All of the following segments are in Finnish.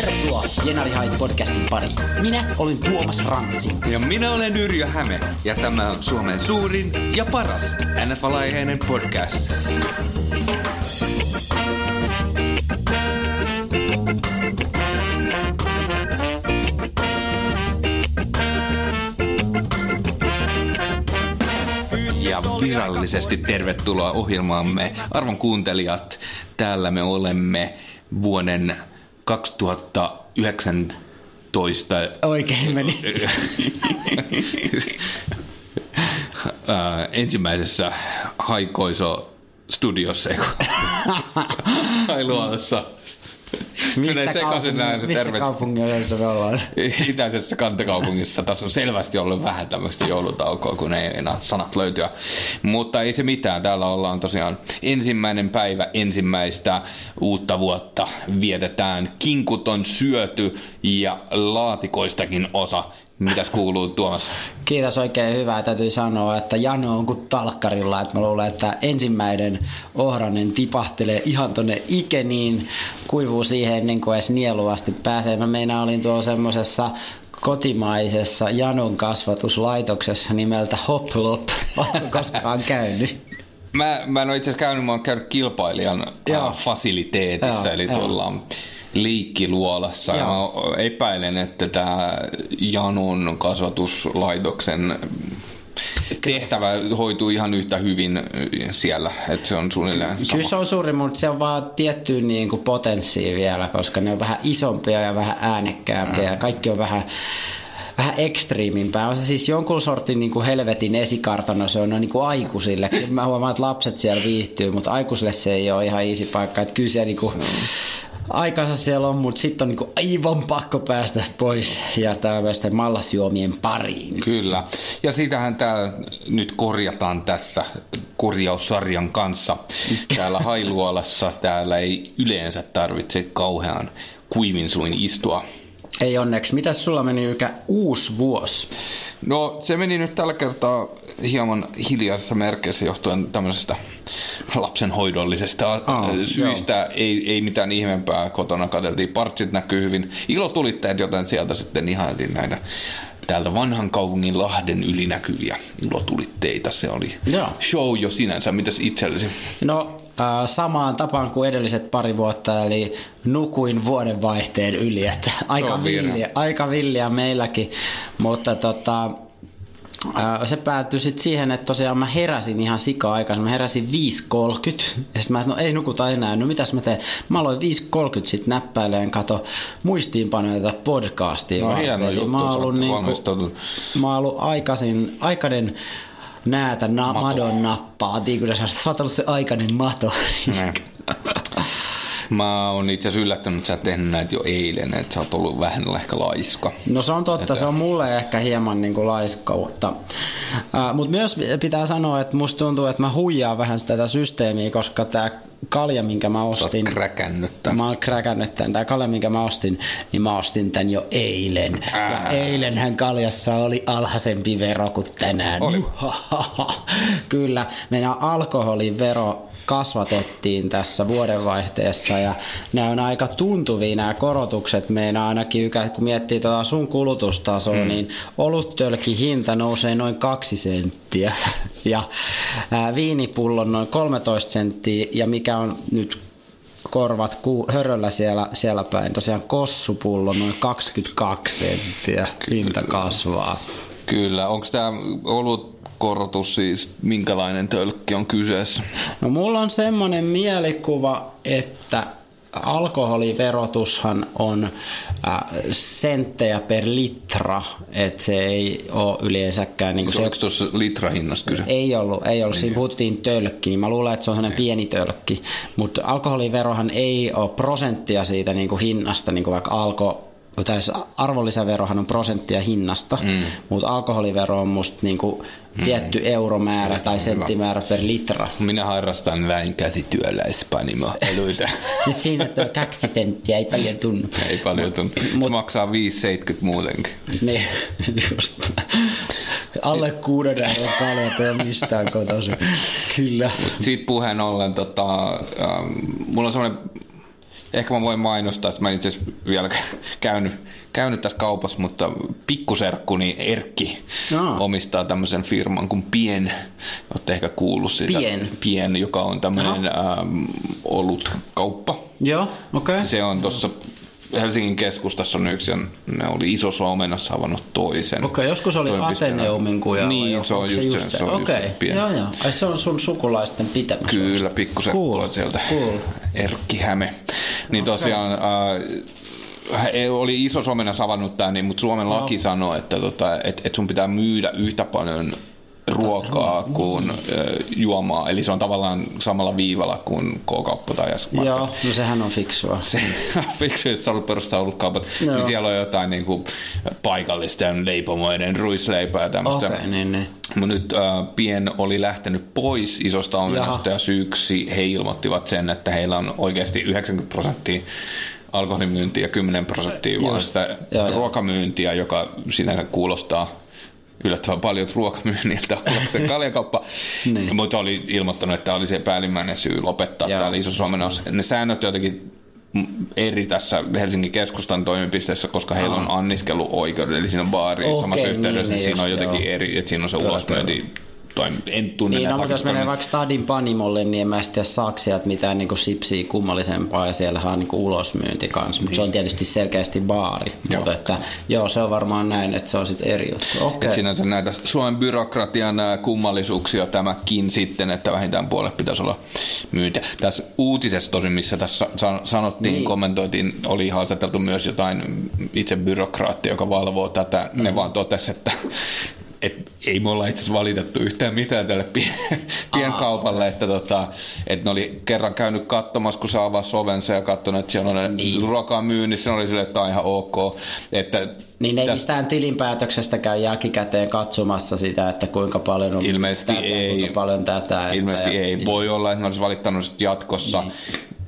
Tervetuloa Jenari Hait podcastin pariin. Minä olen Tuomas Rantsi. Ja minä olen Yrjö Häme, ja tämä on Suomen suurin ja paras NFL-aiheinen podcast. Ja virallisesti tervetuloa ohjelmaamme. Arvon kuuntelijat, täällä me olemme vuoden 2019 Oikein meni. Ää, ensimmäisessä Haikoiso studiossa, eikö? Hailuolossa. Menee sekaisin näin se missä tervet. kaupungissa me ollaan? Itäisessä kantakaupungissa. Tässä on selvästi ollut vähän tämmöistä joulutaukoa, kun ei enää sanat löytyä. Mutta ei se mitään. Täällä ollaan tosiaan ensimmäinen päivä ensimmäistä uutta vuotta. Vietetään kinkut on syöty ja laatikoistakin osa. Mitäs kuuluu Tuomas? Kiitos oikein hyvää. Täytyy sanoa, että Jano on kuin talkkarilla. Että mä luulen, että ensimmäinen ohranen tipahtelee ihan tonne ikeniin. Kuivuu siihen ennen kuin edes nieluasti pääsee. Mä meinaan olin tuolla semmosessa kotimaisessa Janon kasvatuslaitoksessa nimeltä Hoplop. Oletko koskaan käynyt? Mä, mä en ole itse asiassa käynyt, mä oon käynyt kilpailijan Joo. fasiliteetissa, Joo, eli tuolla liikkiluolassa. Ja Joo. mä epäilen, että tämä Janun kasvatuslaitoksen tehtävä hoituu ihan yhtä hyvin siellä, että se on suunnilleen sama. Kyllä se on suuri, mutta se on vaan tietty niin kuin potenssia vielä, koska ne on vähän isompia ja vähän äänekkäämpiä ja kaikki on vähän vähän ekstriimimpää. On se siis jonkun sortin niin kuin helvetin esikartano, se on niin kuin aikuisille. Mä huomaan, että lapset siellä viihtyy, mutta aikuisille se ei ole ihan easy paikka. Että kyllä siellä niin kuin, aikansa siellä on, mutta sitten on niin kuin aivan pakko päästä pois ja tämmöisten mallasjuomien pariin. Kyllä. Ja sitähän tämä nyt korjataan tässä korjaussarjan kanssa. Täällä Hailuolassa täällä ei yleensä tarvitse kauhean kuivin suin istua. Ei onneksi. Mitäs sulla meni Ykä uusi vuosi? No se meni nyt tällä kertaa hieman hiljaisessa merkeissä johtuen tämmöisestä lapsenhoidollisesta Aa, Aa, syistä. Ei, ei mitään ihmeempää. Kotona katseltiin, partsit näkyy hyvin. Ilotulitteet, joten sieltä sitten ihailtiin näitä täältä vanhan kaupungin Lahden yli näkyviä ilotulitteita. Se oli Joo. show jo sinänsä. Mitäs itsellesi? No äh, samaan tapaan kuin edelliset pari vuotta, eli nukuin vuodenvaihteen yli, että aika villiä, aika villiä meilläkin, mutta tota, äh, se päättyi sitten siihen, että tosiaan mä heräsin ihan sika aikaisin. Mä heräsin 5.30 ja sitten mä, että no ei nukuta enää, no mitäs mä teen? Mä aloin 5.30 sitten näppäileen, kato muistiinpanoja tätä podcastia. No hieno juttu, mä oon ollut niinku-. Mä oon ollut aikaisin, aikainen näätä na, madon nappaa. Kyllä sä, sä oot ollut se aikainen mato. Mä oon itse asiassa yllättynyt, että sä oot tehnyt näitä jo eilen, että sä oot ollut vähän ehkä laiska. No se on totta, se on mulle ehkä hieman niin kuin laiskautta. Äh, Mutta myös pitää sanoa, että musta tuntuu, että mä huijaan vähän tätä systeemiä, koska tämä kalja, minkä mä Sä ostin... kräkännyt tämän. Mä oon kräkännyt tämän. Tämä kalja, minkä mä ostin, niin mä ostin tämän jo eilen. Ja Ää. eilenhän kaljassa oli alhaisempi vero kuin tänään. Oli. Kyllä, meidän alkoholivero kasvatettiin tässä vuodenvaihteessa ja nämä on aika tuntuvia nämä korotukset. Meidän ainakin, kun miettii tuota sun kulutustasoa, mm. niin oluttölki hinta nousee noin kaksi senttiä ja ää, viinipullon noin 13 senttiä ja mikä on nyt korvat ku, höröllä siellä, siellä päin. Tosiaan kossupullo noin 22 senttiä hinta kasvaa. Kyllä, onko tämä ollut korotus siis, minkälainen tölkki on kyseessä? No mulla on semmoinen mielikuva, että alkoholiverotushan on äh, senttejä per litra, että se ei ole yleensäkään niin kuin se, Onko tuossa litrahinnasta kyse? ei ollut, ei ollut. Siinä puhuttiin tölkki, niin mä luulen, että se on sellainen pieni tölkki. Mutta alkoholiverohan ei ole prosenttia siitä niin kuin hinnasta, niin kuin vaikka alko kun täys arvonlisäverohan on prosenttia hinnasta, mm. mutta alkoholivero on musta niinku tietty mm. euromäärä se tai senttimäärä per litra. Minä harrastan väin käsityöläispanimo eluita. Siinä on kaksi senttiä, ei paljon tunnu. Ei paljon tunnu. Mut, se maksaa 5,70 muutenkin. Niin, just. Alle kuuden euron paljon ei mistään kotoisin. Kyllä. Mut siitä puheen ollen, tota, ähm, mulla on semmoinen ehkä mä voin mainostaa, että mä itse asiassa vielä käynyt, käynyt tässä kaupassa, mutta pikkuserkkuni Erkki no. omistaa tämmöisen firman kuin Pien, olette ehkä kuullut sitä. Pien? Pien, joka on tämmöinen ähm, olut kauppa. Joo, okei. Okay. Se on tuossa Helsingin keskustassa on yksi, ja ne oli iso omenassa avannut toisen. Okei, okay, joskus oli Ateneumin kuja. Niin, se on just se. se, se Okei, okay. joo joo. Ai se on sun sukulaisten pitämä. Kyllä, pikkusen cool. sieltä. Cool. Erkki Häme. Niin okay. tosiaan... Äh, oli iso somena avannut tämä, niin, mutta Suomen laki no. sanoo, että tota, et, et sun pitää myydä yhtä paljon ruokaa kuin juomaa. Eli se on tavallaan samalla viivalla kuin K-kauppa tai Joo, no sehän on fiksua. Se on fiksua, jos haluat perustaa ollut kaupat. Niin siellä on jotain niin kuin paikallisten leipomoiden ruisleipää ja tämmöistä. Okay, niin, niin. Mutta nyt äh, Pien oli lähtenyt pois isosta ongelmasta ja syyksi he ilmoittivat sen, että heillä on oikeasti 90 prosenttia alkoholimyyntiä ja 10 prosenttia vaan sitä ruokamyyntiä, joka sinänsä kuulostaa yllättävän paljon ruokamyynniltä se kaljakauppa, niin. mutta oli ilmoittanut, että oli se päällimmäinen syy lopettaa Joo. täällä Iso-Suomen Ne säännöt jotenkin eri tässä Helsingin keskustan toimipisteessä, koska heillä on anniskeluoikeudet, eli siinä on baari okay, samassa niin, yhteydessä, niin, siinä on jotenkin joo. eri, että siinä on se ulosmyynti tai en tunne niin, no, jos menee vaikka Stadin Panimolle, niin en mä sitten saa sieltä mitään niin kuin sipsiä kummallisempaa ja siellähän on niin kuin ulosmyynti kanssa, mutta niin. se on tietysti selkeästi baari. Joo. Mutta että, joo, se on varmaan näin, että se on sitten eri juttu. Okay. Et sinänsä näitä Suomen byrokratian kummallisuuksia tämäkin sitten, että vähintään puolet pitäisi olla myyntiä. Tässä uutisessa tosin, missä tässä sanottiin, niin. kommentoitiin, oli haastateltu myös jotain itse byrokraattia, joka valvoo tätä. Mm. Ne vaan totesi, että et ei me olla itse valitettu yhtään mitään tälle pienkaupalle, että, tota, että ne oli kerran käynyt katsomassa, kun saa avasi ovensa ja katsonut, että siellä on niin. ruokaa myynnissä, ne oli sille, että on ihan ok. Että niin ei täs... mistään tilinpäätöksestä käy jälkikäteen katsomassa sitä, että kuinka paljon on Ilmeisesti tätä, ei. kuinka paljon tätä. Ilmeisesti että, ei. Niin. Voi olla, että ne olisi valittanut jatkossa. Niin.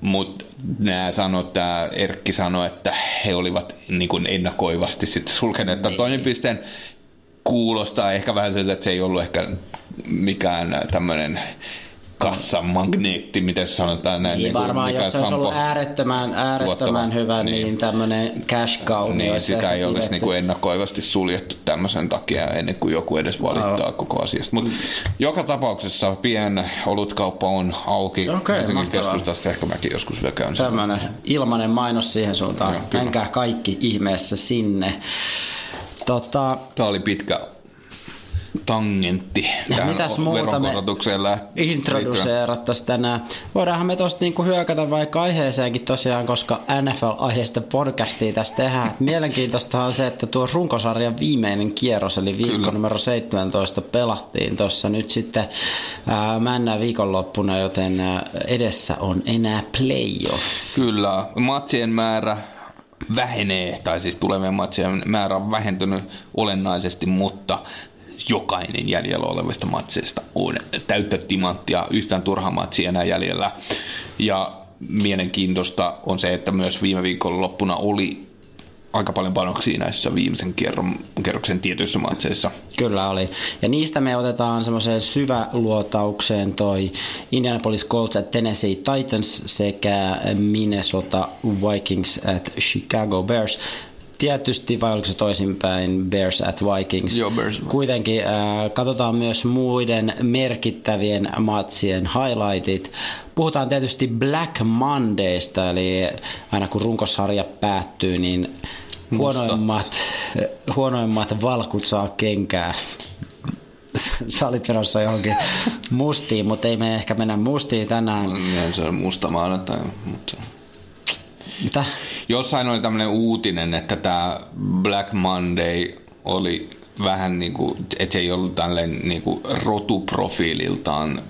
Mutta nämä sanoi, tämä Erkki sanoi, että he olivat niin kuin ennakoivasti sitten sulkeneet niin. toinen pisteen kuulostaa ehkä vähän siltä, että se ei ollut ehkä mikään tämmöinen kassamagneetti, miten sanotaan näin. Niin, niin varmaan, jos se olisi ollut äärettömän, äärettömän hyvä, niin, niin tämmöinen cash cow. Niin, sitä ei olisi niin kuin ennakoivasti suljettu tämmöisen takia ennen kuin joku edes valittaa oh. koko asiasta. Mutta joka tapauksessa pien olutkauppa on auki. Okay, Helsingin keskustassa ehkä mäkin joskus vielä käyn. Tämmöinen ilmainen mainos siihen suuntaan. Menkää kaikki ihmeessä sinne. Tota, Tämä oli pitkä tangentti ja mitäs muuta me introduceerattaisiin tänään. Voidaanhan me tuosta niinku hyökätä vaikka aiheeseenkin tosiaan, koska NFL-aiheesta podcastia tässä tehdään. Mielenkiintoista on se, että tuo runkosarjan viimeinen kierros, eli viikko Kyllä. numero 17 pelattiin tuossa nyt sitten ää, männä viikonloppuna, joten edessä on enää playoff. Kyllä, matsien määrä vähenee, tai siis tulevien matsien määrä on vähentynyt olennaisesti, mutta jokainen jäljellä olevista matseista on täyttä timanttia, yhtään turha matsia enää jäljellä. Ja mielenkiintoista on se, että myös viime viikon loppuna oli aika paljon panoksia näissä viimeisen kerroksen tietyissä matseissa. Kyllä oli. Ja niistä me otetaan semmoiseen syväluotaukseen toi Indianapolis Colts at Tennessee Titans sekä Minnesota Vikings at Chicago Bears tietysti, vai oliko se toisinpäin, Bears at Vikings. Joo, Bears. Kuitenkin äh, katsotaan myös muiden merkittävien matsien highlightit. Puhutaan tietysti Black Mondaysta, eli aina kun runkosarja päättyy, niin huonoimmat, huonoimmat valkut saa kenkää. Sä olit menossa johonkin mustiin, mutta ei me ehkä mennä mustiin tänään. Se on musta maanantai, mutta... Mitä? Jossain oli tämmöinen uutinen, että tämä Black Monday oli vähän niin kuin, että se ei ollut tälleen niin kuin rotuprofiililtaan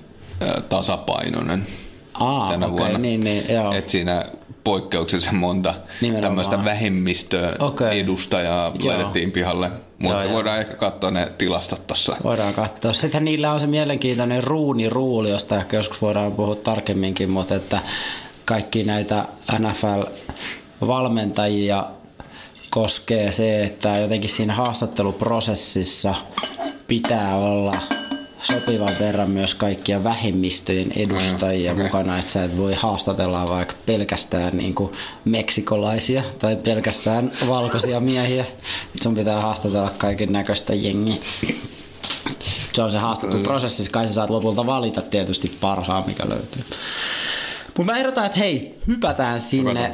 tasapainoinen Aa, tänä okay, vuonna. Niin, niin, joo. Et siinä poikkeuksellisen monta Nimenomaan. tämmöistä vähemmistöedustajaa Okei. laitettiin pihalle. Mutta Joo, joo. voidaan ehkä katsoa ne tilastot tuossa. Voidaan katsoa. Sitten niillä on se mielenkiintoinen ruuniruuli, josta ehkä joskus voidaan puhua tarkemminkin, mutta että kaikki näitä NFL-valmentajia koskee se, että jotenkin siinä haastatteluprosessissa pitää olla sopivan verran myös kaikkia vähemmistöjen edustajia Mm, okei. mukana, että sä et voi haastatella vaikka pelkästään niin kuin meksikolaisia tai pelkästään valkoisia miehiä. Et sun pitää haastatella kaiken näköistä jengiä. Se on se haastatteluprosessi, kai sä saat lopulta valita tietysti parhaan, mikä löytyy. Mutta mä ehdotan, että hei, hypätään sinne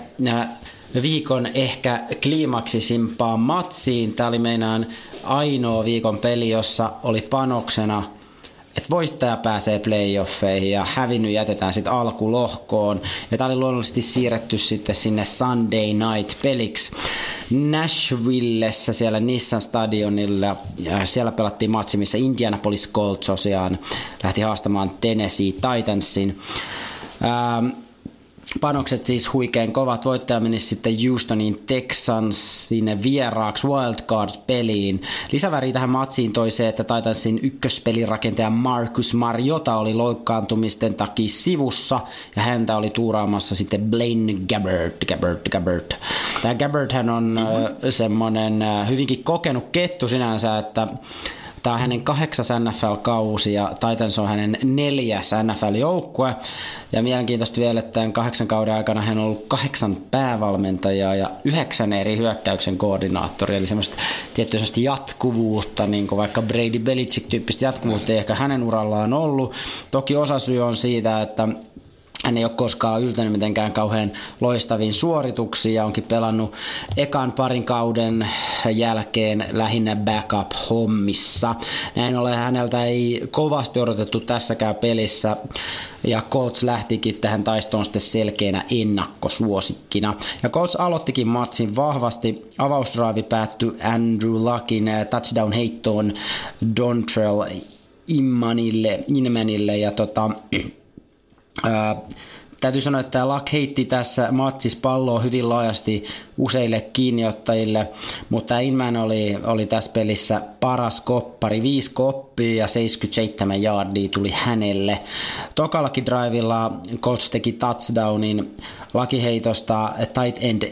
viikon ehkä kliimaksisimpaan matsiin. Tämä oli meinaan ainoa viikon peli, jossa oli panoksena, että voittaja pääsee playoffeihin ja hävinnyt jätetään sitten alkulohkoon. Ja tämä oli luonnollisesti siirretty sitten sinne Sunday Night peliksi Nashvillessä siellä Nissan stadionilla. Ja siellä pelattiin matsi, missä Indianapolis Colts tosiaan lähti haastamaan Tennessee Titansin. Ähm, Panokset siis huikein kovat. Voittaja meni sitten Houstonin Texans sinne vieraaksi wildcard-peliin. Lisäväri tähän matsiin toi se, että Titansin ykköspelirakentaja Marcus Mariota oli loukkaantumisten takia sivussa ja häntä oli tuuraamassa sitten Blaine Gabbard. Gabbard, Gabbard. Tämä Gabbard hän on semmonen äh, hyvinkin kokenut kettu sinänsä, että Tämä on hänen kahdeksas NFL-kausi ja Titans on hänen neljäs NFL-joukkue. Ja mielenkiintoista vielä, että tämän kahdeksan kauden aikana hän on ollut kahdeksan päävalmentajaa ja yhdeksän eri hyökkäyksen koordinaattori. Eli semmoista tiettyä semmoista jatkuvuutta, niin kuin vaikka Brady Belichick-tyyppistä jatkuvuutta ei ehkä hänen urallaan ollut. Toki osa syy on siitä, että hän ei ole koskaan yltänyt mitenkään kauhean loistaviin suorituksiin ja onkin pelannut ekan parin kauden jälkeen lähinnä backup-hommissa. Näin ollen häneltä ei kovasti odotettu tässäkään pelissä ja Colts lähtikin tähän taistoon sitten selkeänä ennakkosuosikkina. Ja Colts aloittikin matsin vahvasti. Avausdraivi päättyi Andrew Luckin eh, touchdown heittoon Dontrell Immanille, Inmanille ja tota, Täytyy sanoa, että Luck heitti tässä matsis palloa hyvin laajasti useille kiinniottajille, mutta Inman oli, oli tässä pelissä paras koppari, viisi koppia ja 77 yardia tuli hänelle. Tokallakin drivilla Colts teki touchdownin lakiheitosta tight end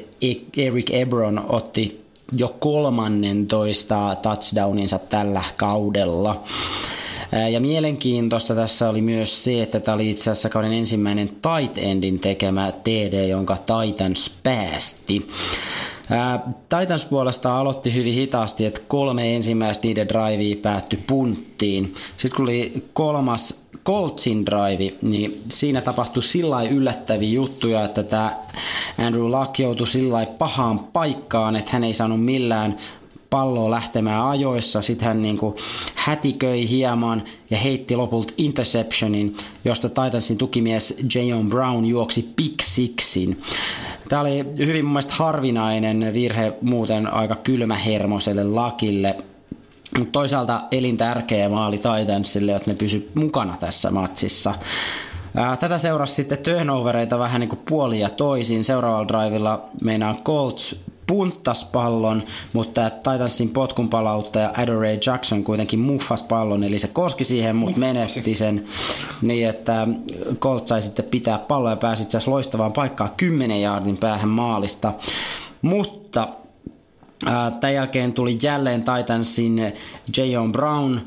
Eric Ebron otti jo kolmannen toista touchdowninsa tällä kaudella. Ja mielenkiintoista tässä oli myös se, että tämä oli itse asiassa kauden ensimmäinen tight endin tekemä TD, jonka Titans päästi. Ää, Titans puolesta aloitti hyvin hitaasti, että kolme ensimmäistä niiden drivea päättyi punttiin. Sitten kun oli kolmas Coltsin drive, niin siinä tapahtui sillä yllättäviä juttuja, että tämä Andrew Luck joutui sillä pahaan paikkaan, että hän ei saanut millään palloa lähtemään ajoissa. Sitten hän niin kuin hätiköi hieman ja heitti lopulta interceptionin, josta Titansin tukimies Jayon Brown juoksi pick sixin. Tämä oli hyvin mun mielestä harvinainen virhe muuten aika kylmähermoselle lakille. Mutta toisaalta elintärkeä maali Titansille, että ne pysy mukana tässä matsissa. Tätä seurasi sitten turnovereita vähän niin kuin puoli ja toisin. Seuraavalla drivilla meinaa Colts punttas pallon, mutta Titansin potkun palauttaja Adore Jackson kuitenkin muffas pallon, eli se koski siihen, mutta menetti sen niin, että Colts sai sitten pitää palloa ja pääsi itse loistavaan paikkaan 10 jaardin päähän maalista. Mutta Tämän jälkeen tuli jälleen Titansin Jayon Brown,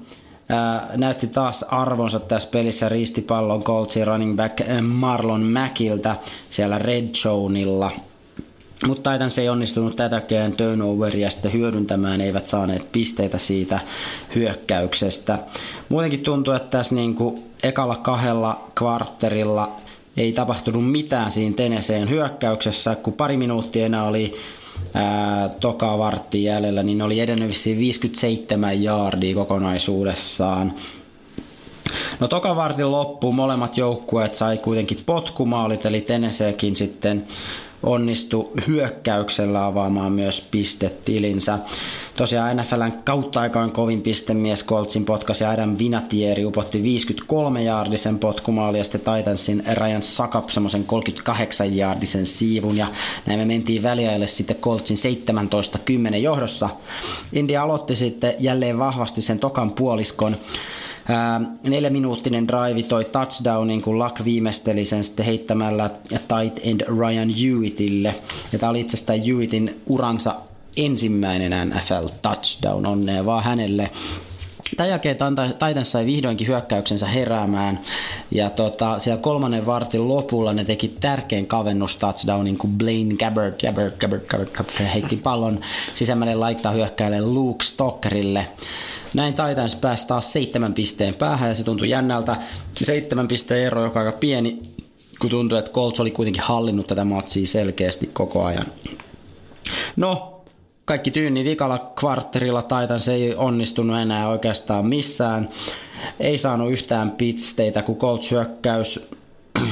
näytti taas arvonsa tässä pelissä ristipallon Coltsin running back Marlon Mäkiltä siellä Red Zoneilla. Mutta Titans ei onnistunut tätäkään turnoveria sitten hyödyntämään, eivät saaneet pisteitä siitä hyökkäyksestä. Muutenkin tuntuu, että tässä niinku ekalla kahdella kvartterilla ei tapahtunut mitään siinä Teneseen hyökkäyksessä, kun pari minuuttia enää oli toka vartti jäljellä, niin oli edennyt vissiin 57 jaardia kokonaisuudessaan. No toka vartin loppuun molemmat joukkueet sai kuitenkin potkumaalit, eli Tennesseekin sitten onnistui hyökkäyksellä avaamaan myös pistetilinsä. Tosiaan NFLn kautta aikaan kovin pistemies Coltsin potkasi Adam Vinatieri upotti 53 jaardisen potkumaali ja sitten Titansin Ryan Sakap semmoisen 38 jaardisen siivun ja näin me mentiin väliajalle sitten Coltsin 17-10 johdossa. India aloitti sitten jälleen vahvasti sen tokan puoliskon Ää, neljä minuuttinen drive toi touchdownin, kun Luck viimeisteli sen sitten heittämällä tight end Ryan Hewittille. Ja tämä oli itse asiassa Hewittin uransa ensimmäinen NFL touchdown, onnea vaan hänelle. Tämän jälkeen Titans sai vihdoinkin hyökkäyksensä heräämään ja tota, siellä kolmannen vartin lopulla ne teki tärkeän kavennus touchdownin, kun Blaine Gabbard, Gabbard, Gabbard, Gabbard, Gabbard heitti pallon sisämälle laittaa hyökkäille Luke Stockerille. Näin Titans pääsi taas seitsemän pisteen päähän ja se tuntui jännältä. Se seitsemän pisteen ero, joka aika pieni, kun tuntui, että Colts oli kuitenkin hallinnut tätä matsia selkeästi koko ajan. No, kaikki tyyni vikalla kvartterilla Titans ei onnistunut enää oikeastaan missään. Ei saanut yhtään pitsteitä, kun Colts hyökkäys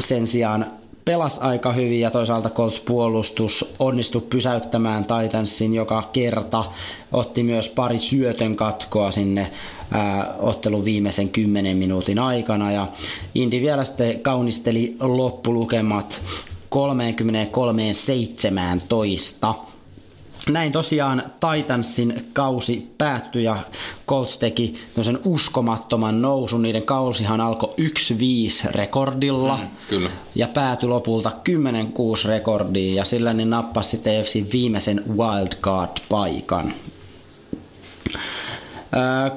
sen sijaan pelas aika hyvin ja toisaalta Colts puolustus onnistui pysäyttämään Titansin joka kerta. Otti myös pari syötön katkoa sinne ää, ottelun viimeisen 10 minuutin aikana ja Indi vielä sitten kaunisteli loppulukemat 33-17 näin tosiaan Titansin kausi päättyi ja Colts teki sen uskomattoman nousun. Niiden kausihan alkoi 1-5 rekordilla mm, kyllä. ja päätyi lopulta 10-6 rekordiin ja sillä ne nappasi sitten EFC viimeisen wildcard-paikan.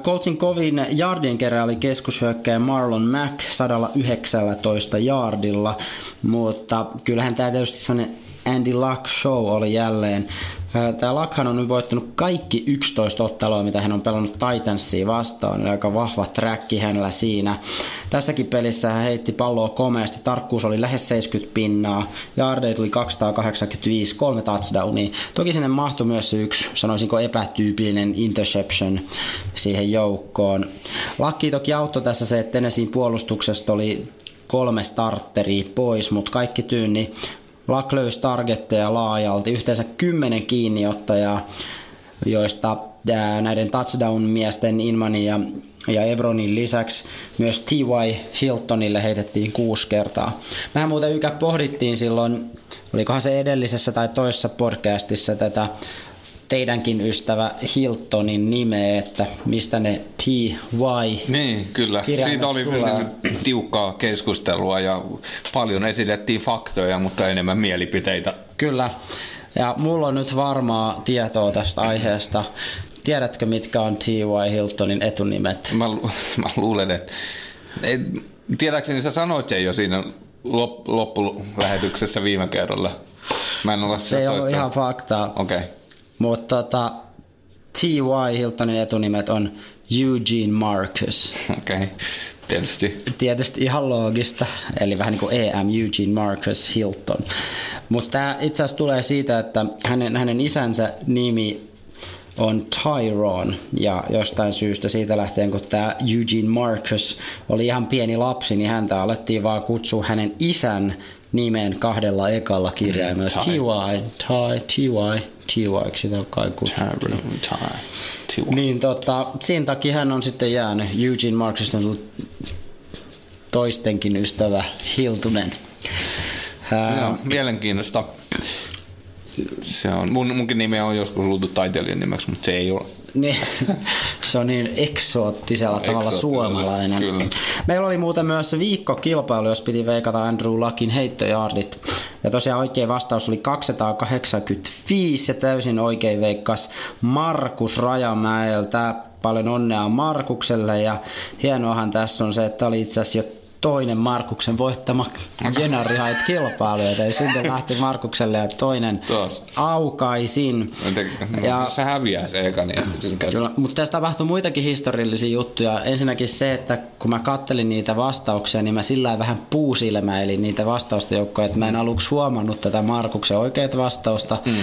Coltsin kovin jardien kerran oli keskushyökkäjä Marlon Mack 119 yardilla, mutta kyllähän tämä tietysti sellainen Andy Luck Show oli jälleen. Tämä Luckhan on nyt voittanut kaikki 11 ottelua, mitä hän on pelannut Titansia vastaan. Aika vahva tracki hänellä siinä. Tässäkin pelissä hän heitti palloa komeasti. Tarkkuus oli lähes 70 pinnaa. Yardeja tuli 285, kolme touchdownia. Toki sinne mahtui myös yksi, sanoisinko epätyypillinen interception siihen joukkoon. Lakki toki auttoi tässä se, että Tennesseein puolustuksesta oli kolme starteria pois, mutta kaikki tyynni Luck löysi targetteja laajalti, yhteensä kymmenen kiinniottajaa, joista näiden touchdown-miesten Inmanin ja, ja Ebronin lisäksi myös T.Y. Hiltonille heitettiin kuusi kertaa. Mehän muuten ykä pohdittiin silloin, olikohan se edellisessä tai toisessa podcastissa tätä teidänkin ystävä Hiltonin nimeä, että mistä ne TY Niin, kyllä. Siitä oli tulee. tiukkaa keskustelua ja paljon esitettiin faktoja, mutta enemmän mielipiteitä. Kyllä. Ja mulla on nyt varmaa tietoa tästä aiheesta. Tiedätkö, mitkä on T.Y. Hiltonin etunimet? Mä, lu- mä luulen, että... Et, tiedäkseni sä sanoit sen jo siinä lop- loppulähetyksessä viime kerralla. Mä en ole se ei ole ihan faktaa. Okei. Okay. Mutta tota, T.Y. Hiltonin etunimet on Eugene Marcus. Okei, okay. tietysti. Tietysti ihan loogista, eli vähän niin kuin EM Eugene Marcus Hilton. Mutta tämä itse asiassa tulee siitä, että hänen, hänen isänsä nimi on Tyrone ja jostain syystä siitä lähtien, kun tämä Eugene Marcus oli ihan pieni lapsi, niin häntä alettiin vaan kutsua hänen isän nimen kahdella ekalla kirjaimella. Mm, TY, TY, TY, sitä on kai Niin tota, siinä takia hän on sitten jäänyt. Eugene Marxista on toistenkin ystävä Hiltunen. Joo, mielenkiintoista. Se on, mun, munkin nimi on joskus luultu taiteilijan nimeksi, mutta se ei ole. Niin, se on niin eksoottisella tavalla suomalainen. Kyllä. Meillä oli muuten myös viikkokilpailu, jos piti veikata Andrew Luckin heittojaardit. Ja tosiaan oikein vastaus oli 285 ja täysin oikein veikkas Markus Rajamäeltä. Paljon onnea Markukselle ja hienoahan tässä on se, että oli itse asiassa jo toinen Markuksen voittama Jenarihait kilpailu, joten sitten lähti Markukselle ja toinen Tuos. aukaisin. Ja, se häviää se eka, niin kyllä, mutta tässä tapahtui muitakin historiallisia juttuja. Ensinnäkin se, että kun mä kattelin niitä vastauksia, niin mä sillä vähän puusilmäilin niitä vastausta joukkoja, että mä en aluksi huomannut tätä Markuksen oikeat vastausta. Mm.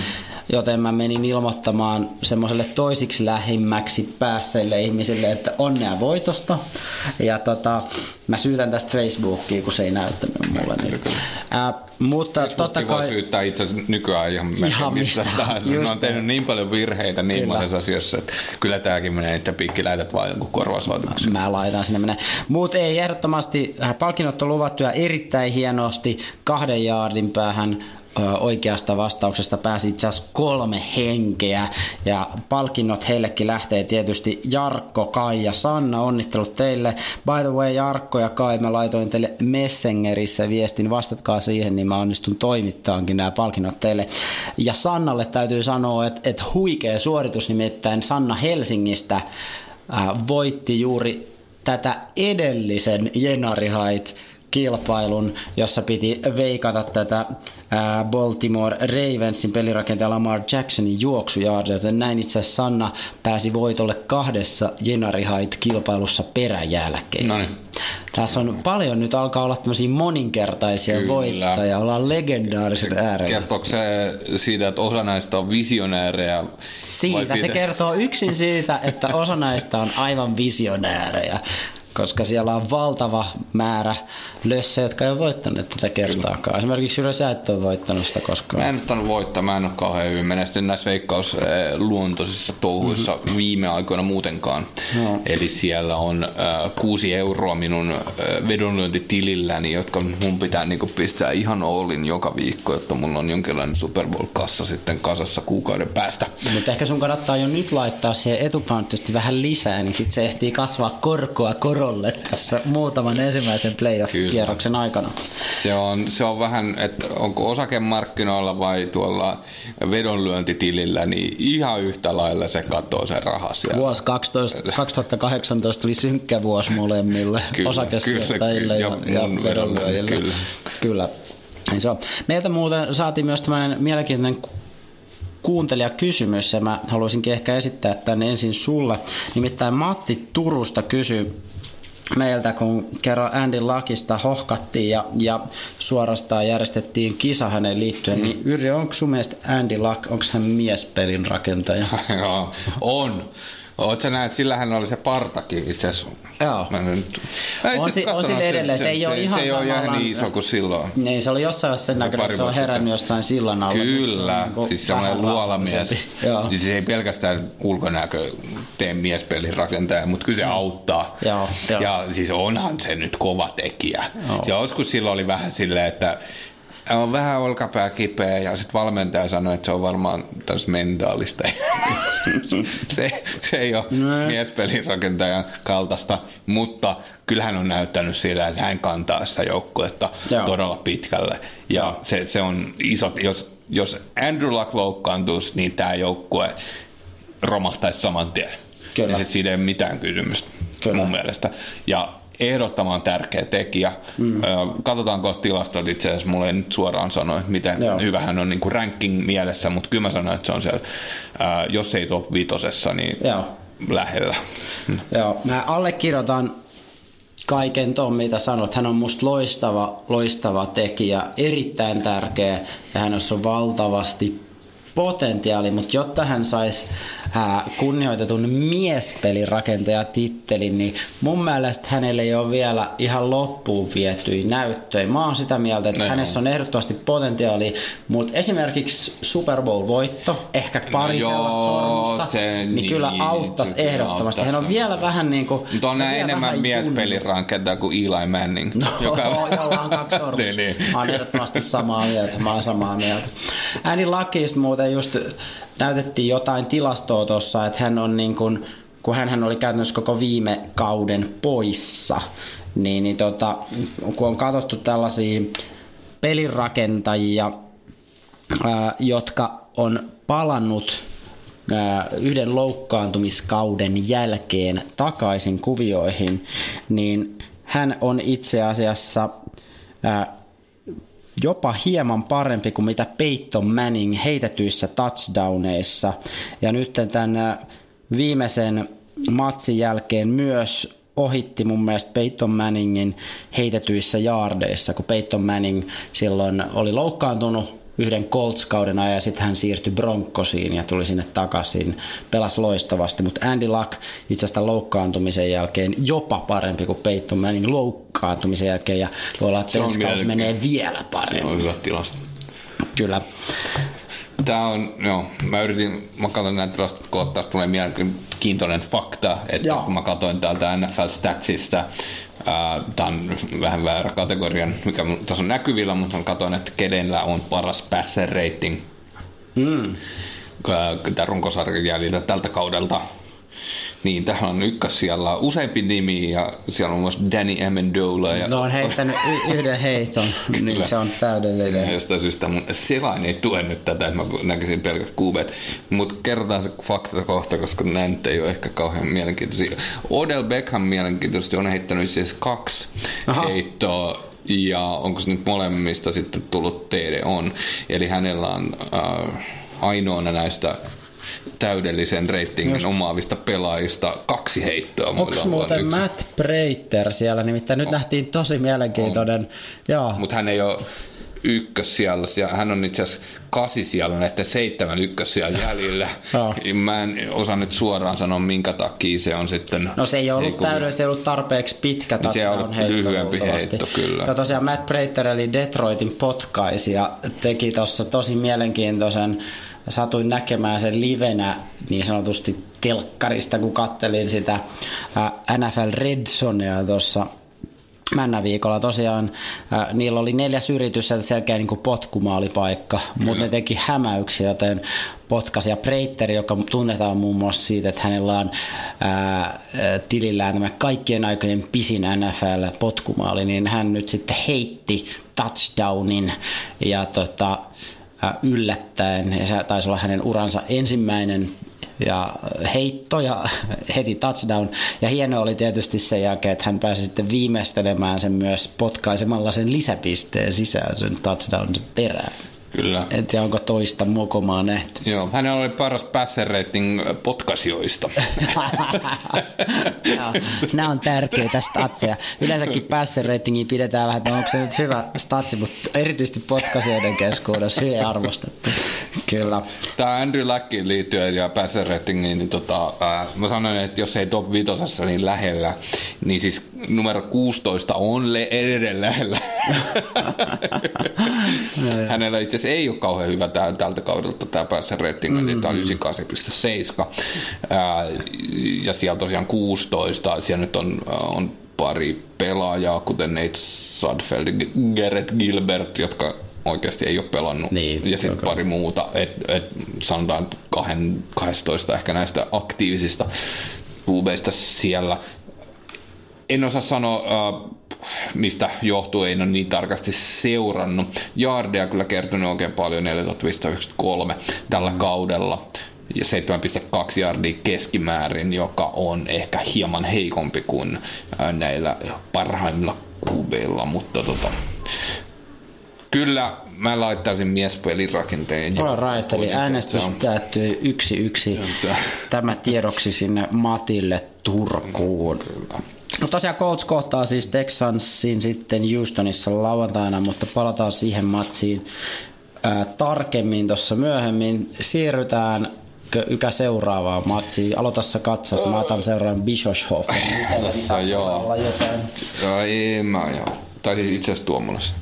joten mä menin ilmoittamaan semmoiselle toisiksi lähimmäksi päässeille ihmisille, että onnea voitosta. Ja tota, mä syytän tästä Facebookia, kun se ei näyttänyt mulle. Niin. Ää, mutta Facebook totta voi kai... syyttää itse asiassa nykyään ihan, Ihan mistä mistä. tahansa. Ne on tehnyt niin paljon virheitä niin Kyllä. monessa asiassa, että kyllä tämäkin menee, että pikki lähetät vaan jonkun korvausvaatimuksen. Mä laitan sinne menee. Mutta ei ehdottomasti, äh, palkinnot on luvattu ja erittäin hienosti kahden jaardin päähän oikeasta vastauksesta pääsi itse asiassa kolme henkeä ja palkinnot heillekin lähtee tietysti Jarkko, Kai ja Sanna, onnittelut teille. By the way Jarkko ja Kai, mä laitoin teille Messengerissä viestin, vastatkaa siihen, niin mä onnistun toimittaankin nämä palkinnot teille. Ja Sannalle täytyy sanoa, että, että huikea suoritus, nimittäin Sanna Helsingistä voitti juuri tätä edellisen Jenarihait kilpailun, jossa piti veikata tätä Baltimore Ravensin pelirakentaja Lamar Jacksonin juoksujaardia, joten näin itse asiassa Sanna pääsi voitolle kahdessa Jenarihait-kilpailussa peräjälkeen. No niin. Tässä on paljon, nyt alkaa olla tämmöisiä moninkertaisia Kyllä. voittajia, ollaan legendaarisen äärellä. Kertooko se siitä, että osa näistä on visionäärejä? vai Siitä, se kertoo yksin siitä, että osa näistä on aivan visionäärejä, koska siellä on valtava määrä lössejä, jotka ei ole voittaneet tätä kertaakaan. Esimerkiksi Jyrä, sä et ole voittanut sitä koskaan. Mä en nyt tainnut voittaa, mä en ole kauhean hyvin menestynyt näissä veikkausluontoisissa touhuissa mm-hmm. viime aikoina muutenkaan. No. Eli siellä on äh, kuusi euroa minun äh, vedonlyöntitililläni, jotka mun pitää niinku pistää ihan Ollin joka viikko, jotta mulla on jonkinlainen Super Bowl-kassa sitten kasassa kuukauden päästä. Mutta ehkä sun kannattaa jo nyt laittaa siihen etupantisesti vähän lisää, niin sit se ehtii kasvaa korkoa korolle tässä muutaman ensimmäisen playoff-kierroksen aikana. Se on, se on vähän, että onko osakemarkkinoilla vai tuolla vedonlyöntitilillä, niin ihan yhtä lailla se katsoo sen raha siellä. Vuosi 12, 2018 oli synkkä vuosi molemmille Kyllä, osakesijoittajille kyllä, ja, ja vedonlyöjille. kyllä. kyllä. Niin se on. Meiltä muuten saatiin myös tämmöinen mielenkiintoinen ku- kuuntelijakysymys ja mä haluaisinkin ehkä esittää tämän ensin sulle. Nimittäin Matti Turusta kysyy meiltä, kun kerran Andy Lakista hohkattiin ja, ja suorastaan järjestettiin kisa hänen liittyen, niin Yrjö, onko sun mielestä Andy Luck, onko hän miespelin rakentaja? Joo, on. Oot sä näet, sillä hän oli se partakin itse asiassa. Joo. Mä nyt... Mä itse On si- on sillä katsonut, edelleen, se ei ole ihan se ei ole ihan niin iso kuin silloin. Niin, se oli jossain vaiheessa sen näköinen, että se on herännyt jossain sillan alla. Kyllä, Mutta se siis on semmoinen vähän luolamies. rauhallisempi. Joo. Siis ei pelkästään ulkonäkö tee miespelin rakentaja, mutta kyllä se auttaa. Joo, joo. Ja siis onhan se nyt kova tekijä. Ja joskus silloin oli vähän silleen, että on vähän olkapää kipeä ja sitten valmentaja sanoi, että se on varmaan taas mentaalista. se, se ei ole miespelin rakentajan kaltaista, mutta kyllähän on näyttänyt sillä, että hän kantaa sitä joukkuetta Joo. todella pitkälle. Ja se, se on iso, jos, jos Andrew Luck loukkaantuisi, niin tämä joukkue romahtaisi saman tien. Kyllä. Ja sit siinä ei ole mitään kysymystä Kyllä. mun mielestä. Ja ehdottoman tärkeä tekijä. Mm. Katsotaan kohta tilastot itse asiassa. Mulla ei nyt suoraan sano, että miten Joo. Hyvä hän on niin kuin ranking mielessä, mutta kyllä mä sanoin, että se on siellä, ää, jos ei top vitosessa, niin Joo. lähellä. Joo, mä allekirjoitan kaiken ton, mitä sanot. Hän on musta loistava, loistava tekijä, erittäin tärkeä ja hän on valtavasti potentiaali, mutta jotta hän saisi kunnioitetun miespelirakentaja-tittelin, niin mun mielestä hänelle ei ole vielä ihan loppuun vietyjä näyttöjä. Mä oon sitä mieltä, että No hänessä on ehdottomasti potentiaali, mutta esimerkiksi Super Bowl-voitto, ehkä pari No joo, sellaista sormusta, se niin, niin, kyllä auttaisi ehdottomasti. Hän on vielä vähän niin kuin... Mutta on enemmän rankenta kuin Eli Manning. No, jolla on kaksi sormusta. niin, niin. Mä oon ehdottomasti samaa mieltä, mä oon samaa mieltä. Ääni Lakista muuten just näytettiin jotain tilastoa tuossa, että hän on niin kuin, kun hän oli käytännössä koko viime kauden poissa, niin, niin tota, kun on katsottu tällaisia pelirakentajia, ää, jotka on palannut yhden loukkaantumiskauden jälkeen takaisin kuvioihin, niin hän on itse asiassa ää, jopa hieman parempi kuin mitä Peyton Manning heitetyissä touchdowneissa. Ja nyt tämän ää, viimeisen matsin jälkeen myös ohitti mun mielestä Peyton Manningin heitetyissä jaardeissa, kun Peyton Manning silloin oli loukkaantunut yhden Colts-kauden ajan ja sitten hän siirtyi Broncosiin ja tuli sinne takaisin. Pelasi loistavasti, mutta Andy Luck itse asiassa loukkaantumisen jälkeen jopa parempi kuin Peyton Manning loukkaantumisen jälkeen ja voi olla, että ensi kausi menee vielä paremmin. Se on hyvä tilasto. Kyllä. Tämä on, joo, mä yritin, mä katson näitä tilastoja, kun taas tulee mielenkiintoinen fakta, että joo. kun mä katsoin täältä NFL Statsista, Tämä on vähän väärä kategoria, mikä tässä on näkyvillä, mutta katsoin, että kenellä on paras passer rating. Mm. Tämän runkosarjan jäljiltä tältä kaudelta. Niin, tähän on ykkös siellä useampi nimi ja siellä on myös Danny Amendola. Ja... No on heittänyt y- yhden heiton, niin se on täydellinen. Jostain syystä mun selain ei tue nyt tätä, että mä näkisin pelkät kuubet. Mutta kerrotaan se fakta kohta, koska näin ei ole ehkä kauhean mielenkiintoisia. Odell Beckham mielenkiintoisesti on heittänyt siis kaksi Aha. heittoa ja onko se nyt molemmista sitten tullut TD on. Eli hänellä on äh, ainoana näistä täydellisen reitingin Just. omaavista pelaajista kaksi heittoa. Onko muuten yksi. Matt Breiter siellä? Nimittäin nyt on. nähtiin tosi mielenkiintoinen. Mutta hän ei ole ykkös siellä. Hän on itse asiassa kasi siellä näiden seitsemän ykkös siellä jäljellä. Mä en osaa nyt suoraan sanoa, minkä takia se on sitten... No se ei ollut täydellinen, se ei ollut tarpeeksi pitkä niin Se on lyhyempi heitto, kyllä. Ja tosiaan Matt Breiter eli Detroitin potkaisija teki tuossa tosi mielenkiintoisen satuin näkemään sen livenä niin sanotusti telkkarista, kun kattelin sitä NFL Red Zonea tuossa Männä viikolla tosiaan äh, niillä oli neljäs yritys, selkeä niin potkumaalipaikka, mutta ne teki hämäyksiä, joten potkasi. Ja Breiter, joka tunnetaan muun muassa siitä, että hänellä on ää, tilillään tämä kaikkien aikojen pisin NFL-potkumaali, niin hän nyt sitten heitti touchdownin ja tota, yllättäen. Ja se taisi olla hänen uransa ensimmäinen ja heitto ja heti touchdown. Ja hieno oli tietysti sen jälkeen, että hän pääsi sitten viimeistelemään sen myös potkaisemalla sen lisäpisteen sisään sen touchdown perään. Kyllä. En tiedä, onko toista mokomaa nähty. Joo, hän oli paras passer rating potkasioista. Nämä on tärkeitä statseja. Yleensäkin passer ratingia pidetään vähän, että onko se nyt hyvä statsi, mutta erityisesti potkasioiden keskuudessa hyvin arvostettu. Kyllä. Tämä Andrew Lackin liittyen ja passer ratingiin, niin tota, äh, mä sanoin, että jos ei top vitosessa niin lähellä, niin siis numero 16 on le- edelleen lähellä. Hänellä itse asiassa ei ole kauhean hyvä tää, tältä kaudelta tämä päässä rating, mm-hmm. niin tämä on 98,7. ja siellä tosiaan 16, siellä nyt on, on pari pelaajaa, kuten Nate Sudfeld Garrett Gilbert, jotka oikeasti ei ole pelannut. Niin, ja sitten pari muuta, et, et, sanotaan kahden, 12 ehkä näistä aktiivisista klubeista siellä. En osaa sanoa, äh, mistä johtuu, ei ole niin tarkasti seurannut. Jaardia kyllä kertonut oikein paljon, 4593 tällä mm. kaudella ja 7,2 jardia keskimäärin, joka on ehkä hieman heikompi kuin näillä parhaimmilla kubeilla, mutta tota, kyllä mä laittaisin miespelirakenteen. All right, eli äänestys päättyi yksi yksi. Tämä tiedoksi sinne Matille Turkuun. No tosiaan Colts kohtaa siis Texansin sitten Houstonissa lauantaina, mutta palataan siihen matsiin ää, tarkemmin tuossa myöhemmin. Siirrytään ykä seuraavaan matsiin. Aloitassa katsas, mä otan seuraavan Bischofhofen. Tässä joo. Jotain. Joo, ei mä joo. Tai siis itse asiassa Tuomulassa.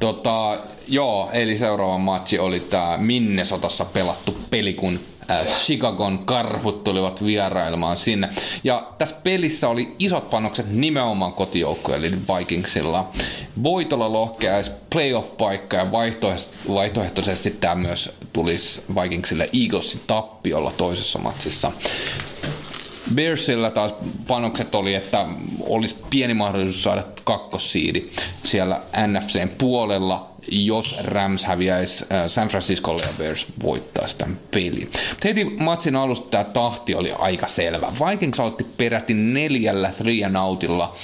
Tota, joo, eli seuraava matsi oli tämä Minnesotassa pelattu peli, kun Chicagon karhut tulivat vierailemaan sinne. Ja tässä pelissä oli isot panokset nimenomaan kotijoukkoja, eli Vikingsilla. Voitolla lohkea playoff-paikka ja vaihtoehtoisesti tämä myös tulisi Vikingsille Eaglesin tappiolla toisessa matsissa. Bearsilla taas panokset oli, että olisi pieni mahdollisuus saada kakkossiidi siellä NFCn puolella, jos Rams häviäisi äh, San Franciscolle ja Bears voittaa sitä peliä. Mutta heti matsin alusta tämä tahti oli aika selvä. Vikings otti peräti neljällä three and outilla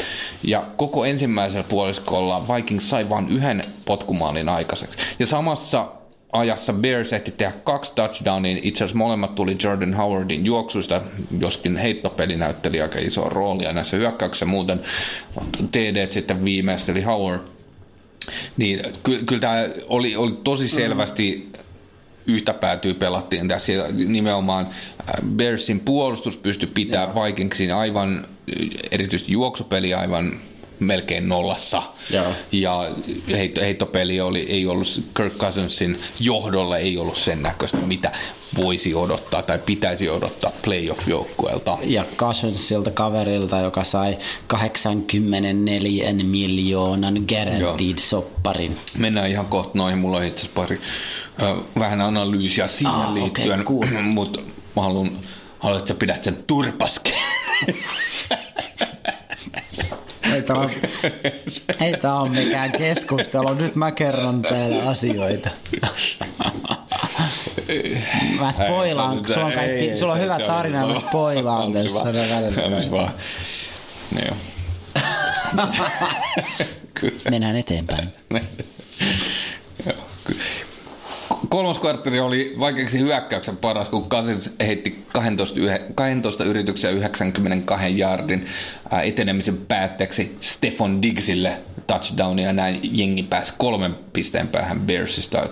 ja koko ensimmäisellä puoliskolla Vikings sai vain yhden potkumaalin aikaiseksi. Ja samassa ajassa Bears ehti tehdä kaksi touchdownia. Itse asiassa molemmat tuli Jordan Howardin juoksuista, joskin heittopeli näytteli aika isoa roolia näissä hyökkäyksissä. Muuten TD sitten viimeisteli Howard Niin, kyllä, kyllä tämä oli, oli tosi selvästi yhtä päätyy pelattiin tässä. Nimenomaan äh, Bearsin puolustus pystyi pitämään Vikingsin aivan, erityisesti juoksupeli aivan melkein nollassa. Joo. Ja heitto, heittopeli oli, ei ollut Kirk Cousinsin johdolla ei ollut sen näköistä, mitä voisi odottaa tai pitäisi odottaa playoff-joukkueelta. Ja Cousinsilta kaverilta, joka sai 84 miljoonan guaranteed Joo. sopparin. Mennään ihan kohta noihin. Mulla on itse asiassa pari ö, vähän analyysiä siihen ah, liittyen, okay, cool. mutta mä haluan, haluan, että sä pidät sen turpaskeen. Ei tämä on, ei tää on mikään keskustelu. Nyt mä kerron teille asioita. Mä spoilaan, kun sulla on, kaikki, sulla on hyvä tarina, mä spoilaan tässä. Niin Mennään eteenpäin. Kolmas kvartteri oli vaikeaksi hyökkäyksen paras, kun Cousins heitti 12, 12 yrityksen 92 yardin etenemisen päätteeksi Stefan Diggsille touchdownia ja näin jengi pääsi kolmen pisteen päähän Bearsista 13-10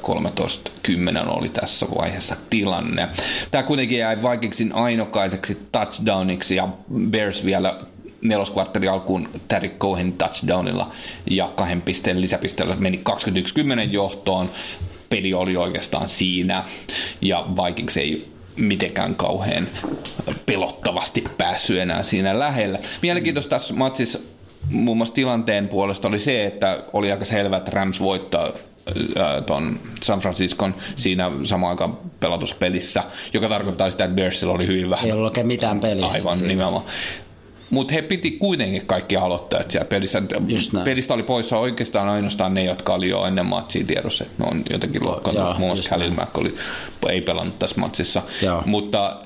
oli tässä vaiheessa tilanne. Tämä kuitenkin jäi vaikeaksi ainokaiseksi touchdowniksi ja Bears vielä neloskvartteri alkuun Terry Cohen touchdownilla ja kahden pisteen lisäpisteellä meni 21-10 johtoon peli oli oikeastaan siinä ja Vikings ei mitenkään kauhean pelottavasti päässyt enää siinä lähellä. Mielenkiintoista tässä matsissa muun muassa tilanteen puolesta oli se, että oli aika selvä, että Rams voittaa ton San Franciscon siinä samaan aikaan pelatuspelissä, joka tarkoittaa sitä, että Bearsilla oli hyvin vähän. Ei ollut oikein mitään pelissä. Aivan siinä. nimenomaan. Mutta he piti kuitenkin kaikki aloittajat siellä pelissä. Pelistä oli poissa oikeastaan ainoastaan ne, jotka oli jo ennen matsia tiedossa, että ne on jotenkin loukkaantunut. Muun muassa Khalil Mack oli, ei pelannut tässä matsissa. Ja. Mutta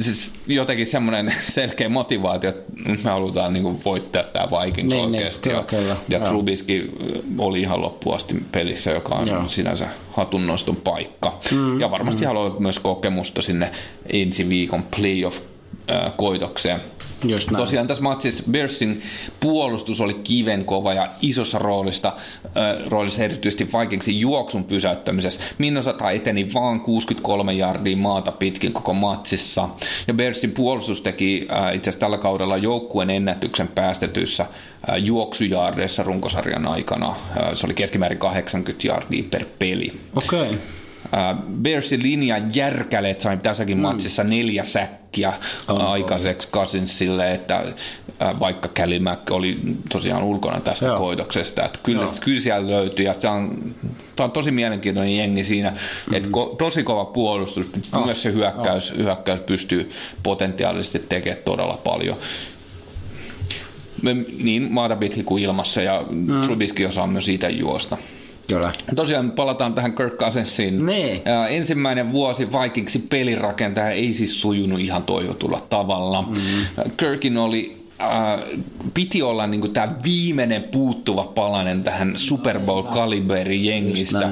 siis jotenkin semmoinen selkeä motivaatio, että me halutaan niin kuin voittaa tämä Vikings niin, oikeasti. Niin, kyllä, ja, kyllä, ja Trubiski oli ihan loppuun asti pelissä, joka on Joo. sinänsä hatunnoston paikka. Mm, ja varmasti mm. haluaa myös kokemusta sinne ensi viikon playoff-koitokseen. Just näin. Tosiaan tässä matsissa Bearsin puolustus oli kivenkova ja isossa roolista, äh, roolissa erityisesti Vikingsin juoksun pysäyttämisessä. Minnosata eteni vaan 63 jardia maata pitkin koko matsissa. Ja Bearsin puolustus teki äh, itse asiassa tällä kaudella joukkueen ennätyksen päästetyissä äh, juoksujaardeissa runkosarjan aikana. Äh, se oli keskimäärin 80 jardia per peli. Okei. Okay. Bearsin linja järkäleet sai tässäkin mm. matsissa neljä säkkiä oh, aikaiseksi Cousinsille, että vaikka Kelly Mack oli tosiaan ulkona tästä Joo. koitoksesta. Että kyllä, kyllä siellä löytyy ja tämä on, tämä on tosi mielenkiintoinen jengi siinä, mm-hmm. että ko, tosi kova puolustus, oh. myös se hyökkäys, oh. hyökkäys pystyy potentiaalisesti tekemään todella paljon niin maata pitkin kuin ilmassa ja mm. Trubisky osaa myös siitä juosta. Kyllä. Tosiaan palataan tähän Kirk Cousinsiin. Niin. ensimmäinen vuosi Vikingsi pelirakentaja ei siis sujunut ihan toivotulla tavalla. Mm. Kirkin oli äh, piti olla niin tämä viimeinen puuttuva palanen tähän Super Bowl-kaliberi jengistä.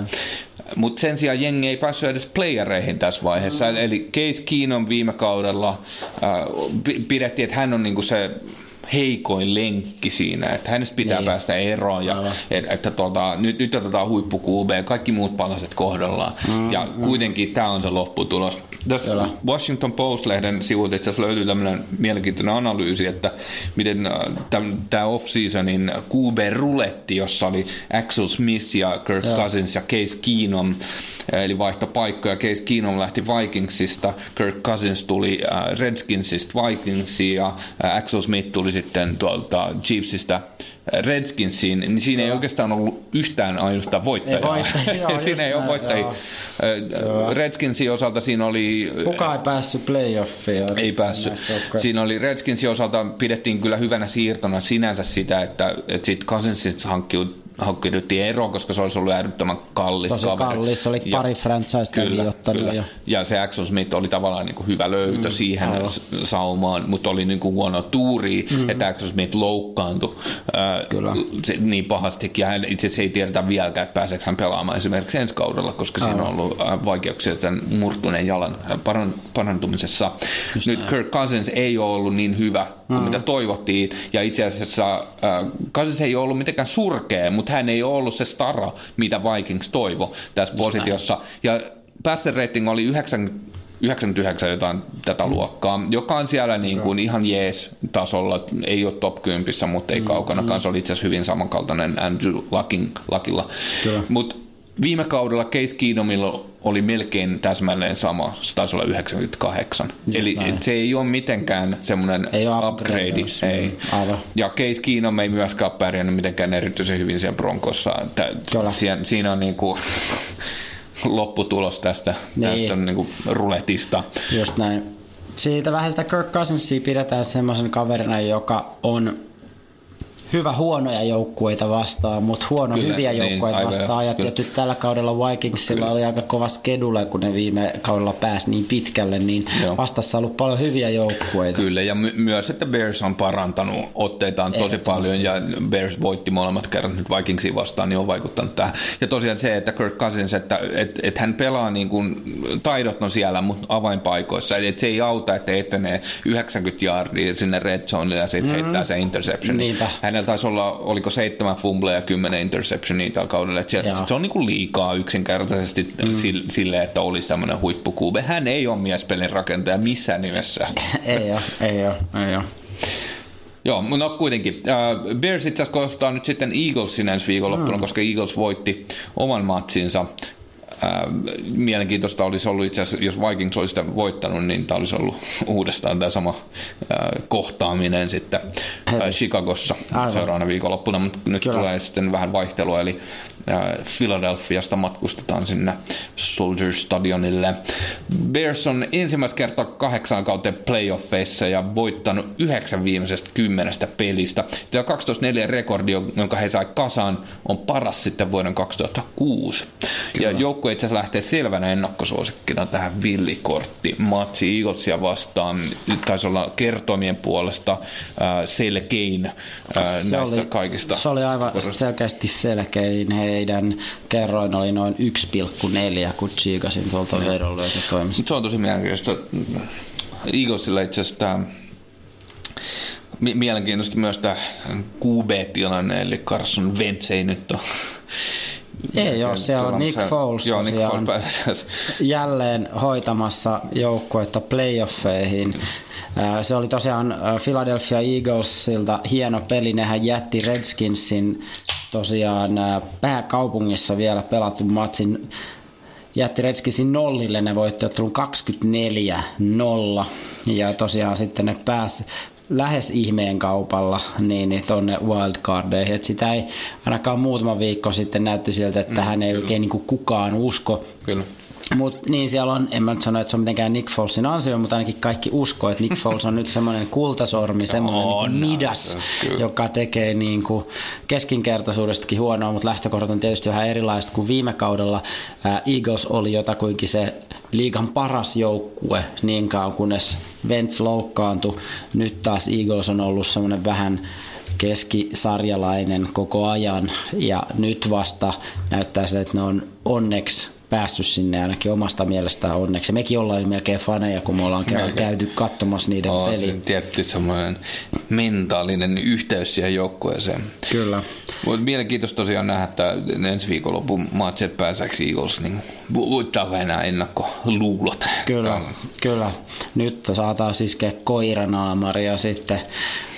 Mutta sen sijaan jengi ei päässyt edes playereihin tässä vaiheessa. Mm. Eli Case Keenum viime kaudella äh, pidettiin, että hän on niinku se heikoin lenkki siinä, että hänestä pitää niin. päästä eroon ja että, että tota, nyt, nyt otetaan huippu QB, kaikki muut palaset kohdallaan mm, ja mm. kuitenkin tämä on se lopputulos. Tässä Kyllä. Washington Post-lehden sivulta itse asiassa löytyy tämmöinen mielenkiintoinen analyysi, että miten äh, tämä off-seasonin QB-ruletti, jossa oli Axel Smith ja Kirk Joo. Cousins ja Case Keenum, äh, eli vaihto paikkoja. Case Keenum lähti Vikingsista, Kirk Cousins tuli äh, Redskinsista Vikingsiin ja Axel Smith tuli sitten tuolta Chiefsistä Redskinsiin, niin siinä ei oikeastaan ollut yhtään ainoastaan voittajaa. Ei voittajia, siinä ei ole voittajia. Redskinsin osalta siinä oli... Kuka ei päässyt playoffiin? Ei päässyt. Siinä oli Redskinsin osalta pidettiin kyllä hyvänä siirtona sinänsä sitä, että, että sitten Cousins hankkiut hankkiuduttiin eroon, koska se olisi ollut äärettömän kallis Tosi kaveri. kallis, oli ja, pari franchise kyllä, kyllä. Jo. Ja se Axel Smith oli tavallaan niin kuin hyvä löytö mm, siihen aivan. saumaan, mutta oli niin kuin huono tuuri, mm. että Axel Smith loukkaantui kyllä. se, niin pahasti, ja hän itse asiassa ei tiedetä vieläkään, että pääseekö hän pelaamaan esimerkiksi ensi kaudella, koska aivan. siinä on ollut vaikeuksia tämän murtuneen jalan parantumisessa. Just Nyt näin. Kirk Cousins ei ole ollut niin hyvä kuin mm. mitä toivottiin, ja itse asiassa äh, Cousins ei ole ollut mitenkään surkea, mutta hän ei ole ollut se stara, mitä Vikings toivo tässä Just positiossa. Näin. Ja passer rating oli 9, 99 jotain tätä luokkaa, joka on siellä niin kuin ihan jees tasolla, ei ole top 10, mutta ei mm, kaukana, mm. se oli itse asiassa hyvin samankaltainen Andrew Luckin, Luckilla. Mutta viime kaudella Case Keenumilla oli melkein täsmälleen sama, se taisi olla 98. Just Eli näin. se ei ole mitenkään semmoinen ei upgrade. upgrade. Ei. Aivan. Ja Case Keenum ei myöskään pärjännyt mitenkään erityisen hyvin siellä Broncossa. Siinä, siinä on niin kuin lopputulos tästä, niin. tästä niin kuin ruletista. Just näin. Siitä vähän sitä Kirk Cousinsia pidetään semmoisen kaverina, joka on hyvä huonoja joukkueita vastaan, mutta huono kyllä, hyviä niin, joukkueita niin, vastaan. Ja tietysti tällä kaudella Vikingsilla kyllä. oli aika kova skedule, kun ne viime kaudella pääsi niin pitkälle, niin Joo. vastassa on ollut paljon hyviä joukkueita. Kyllä, ja my- myös, että Bears on parantanut otteitaan tosi paljon, ja Bears voitti molemmat kerrat nyt Vikingsia vastaan, niin on vaikuttanut tähän. Ja tosiaan se, että Kirk Cousins, että et, et hän pelaa niin kuin, taidot on siellä, mutta avainpaikoissa, että se ei auta, että etenee 90 yardia sinne red zonelle ja sitten mm. heittää se interception. Niinpä. Hänellä hänellä taisi olla, oliko seitsemän fumble ja kymmenen interceptionia tällä kaudella. Että se, se on niin kuin liikaa yksinkertaisesti mm. sille, että olisi tämmöinen huippukuube. Hän ei ole miespelin rakentaja missään nimessä. ei ole, ei ole, ei ole. Joo, no kuitenkin. Uh, Bears itse asiassa kohtaa nyt sitten Eaglesin ensi viikonloppuna, mm. koska Eagles voitti oman matsinsa mielenkiintoista olisi ollut itse asiassa, jos Vikings olisi sitä voittanut, niin tämä olisi ollut uudestaan tämä sama kohtaaminen sitten Chicagossa Aivan. seuraavana viikonloppuna, mutta nyt Kyllä. tulee sitten vähän vaihtelua, eli Philadelphiasta matkustetaan sinne Soldier Stadionille. Bears on ensimmäistä kertaa kahdeksaan kauteen playoffeissa ja voittanut yhdeksän viimeisestä kymmenestä pelistä. Tämä 12-4 rekordi, jonka he sai kasaan, on paras sitten vuoden 2006. Kyllä. Ja joukkue itse asiassa lähtee selvänä ennakkosuosikkina tähän villikortti matsi Eaglesia vastaan. Taisi olla kertomien puolesta äh, selkein äh, näistä oli, kaikista. Se oli aivan selkeästi selkein. He heidän kerroin oli noin 1,4, kun tsiikasin tuolta vedonlyöntötoimista. Se on tosi mielenkiintoista. Eaglesilla itse asiassa tämä mielenkiintoista myös tämä QB-tilanne, eli Carson Wentz ei nyt ole ei ole, siellä on Nick Foles joo, Nick Foles jälleen hoitamassa joukkuetta playoffeihin. Se oli tosiaan Philadelphia Eaglesilta hieno peli, nehän jätti Redskinsin tosiaan pääkaupungissa vielä pelattu matsin. Jätti Redskinsin nollille, ne voitti ottelun 24-0 ja tosiaan sitten ne pääsi lähes ihmeen kaupalla niin, niin tuonne wildcardeihin. Et sitä ei ainakaan muutama viikko sitten näytti siltä, että mm, tähän ei kyllä. oikein niin kukaan usko. Kyllä. Mut niin siellä on, en mä nyt sano, että se on mitenkään Nick Folesin ansio, mutta ainakin kaikki uskoo, että Nick Foles on nyt semmoinen kultasormi, semmoinen niin midas, joka tekee niin kuin keskinkertaisuudestakin huonoa, mutta lähtökohdat on tietysti vähän erilaiset kuin viime kaudella. Eagles oli jotakuinkin se liigan paras joukkue niin kauan kunnes Vents loukkaantui. Nyt taas Eagles on ollut semmoinen vähän keskisarjalainen koko ajan ja nyt vasta näyttää se, että ne on onneksi päässyt sinne ainakin omasta mielestään onneksi. Mekin ollaan jo melkein faneja, kun me ollaan melkein. käyty katsomassa niiden oh, peliä. Se tietty semmoinen mentaalinen yhteys siihen joukkueeseen. Kyllä. Mutta mielenkiintoista tosiaan nähdä, että ensi viikonlopun matchet pääseeksi Eagles, niin voittaa vähän ennakkoluulot. Kyllä, Tämä. kyllä. Nyt saataan siis koiranaamari ja sitten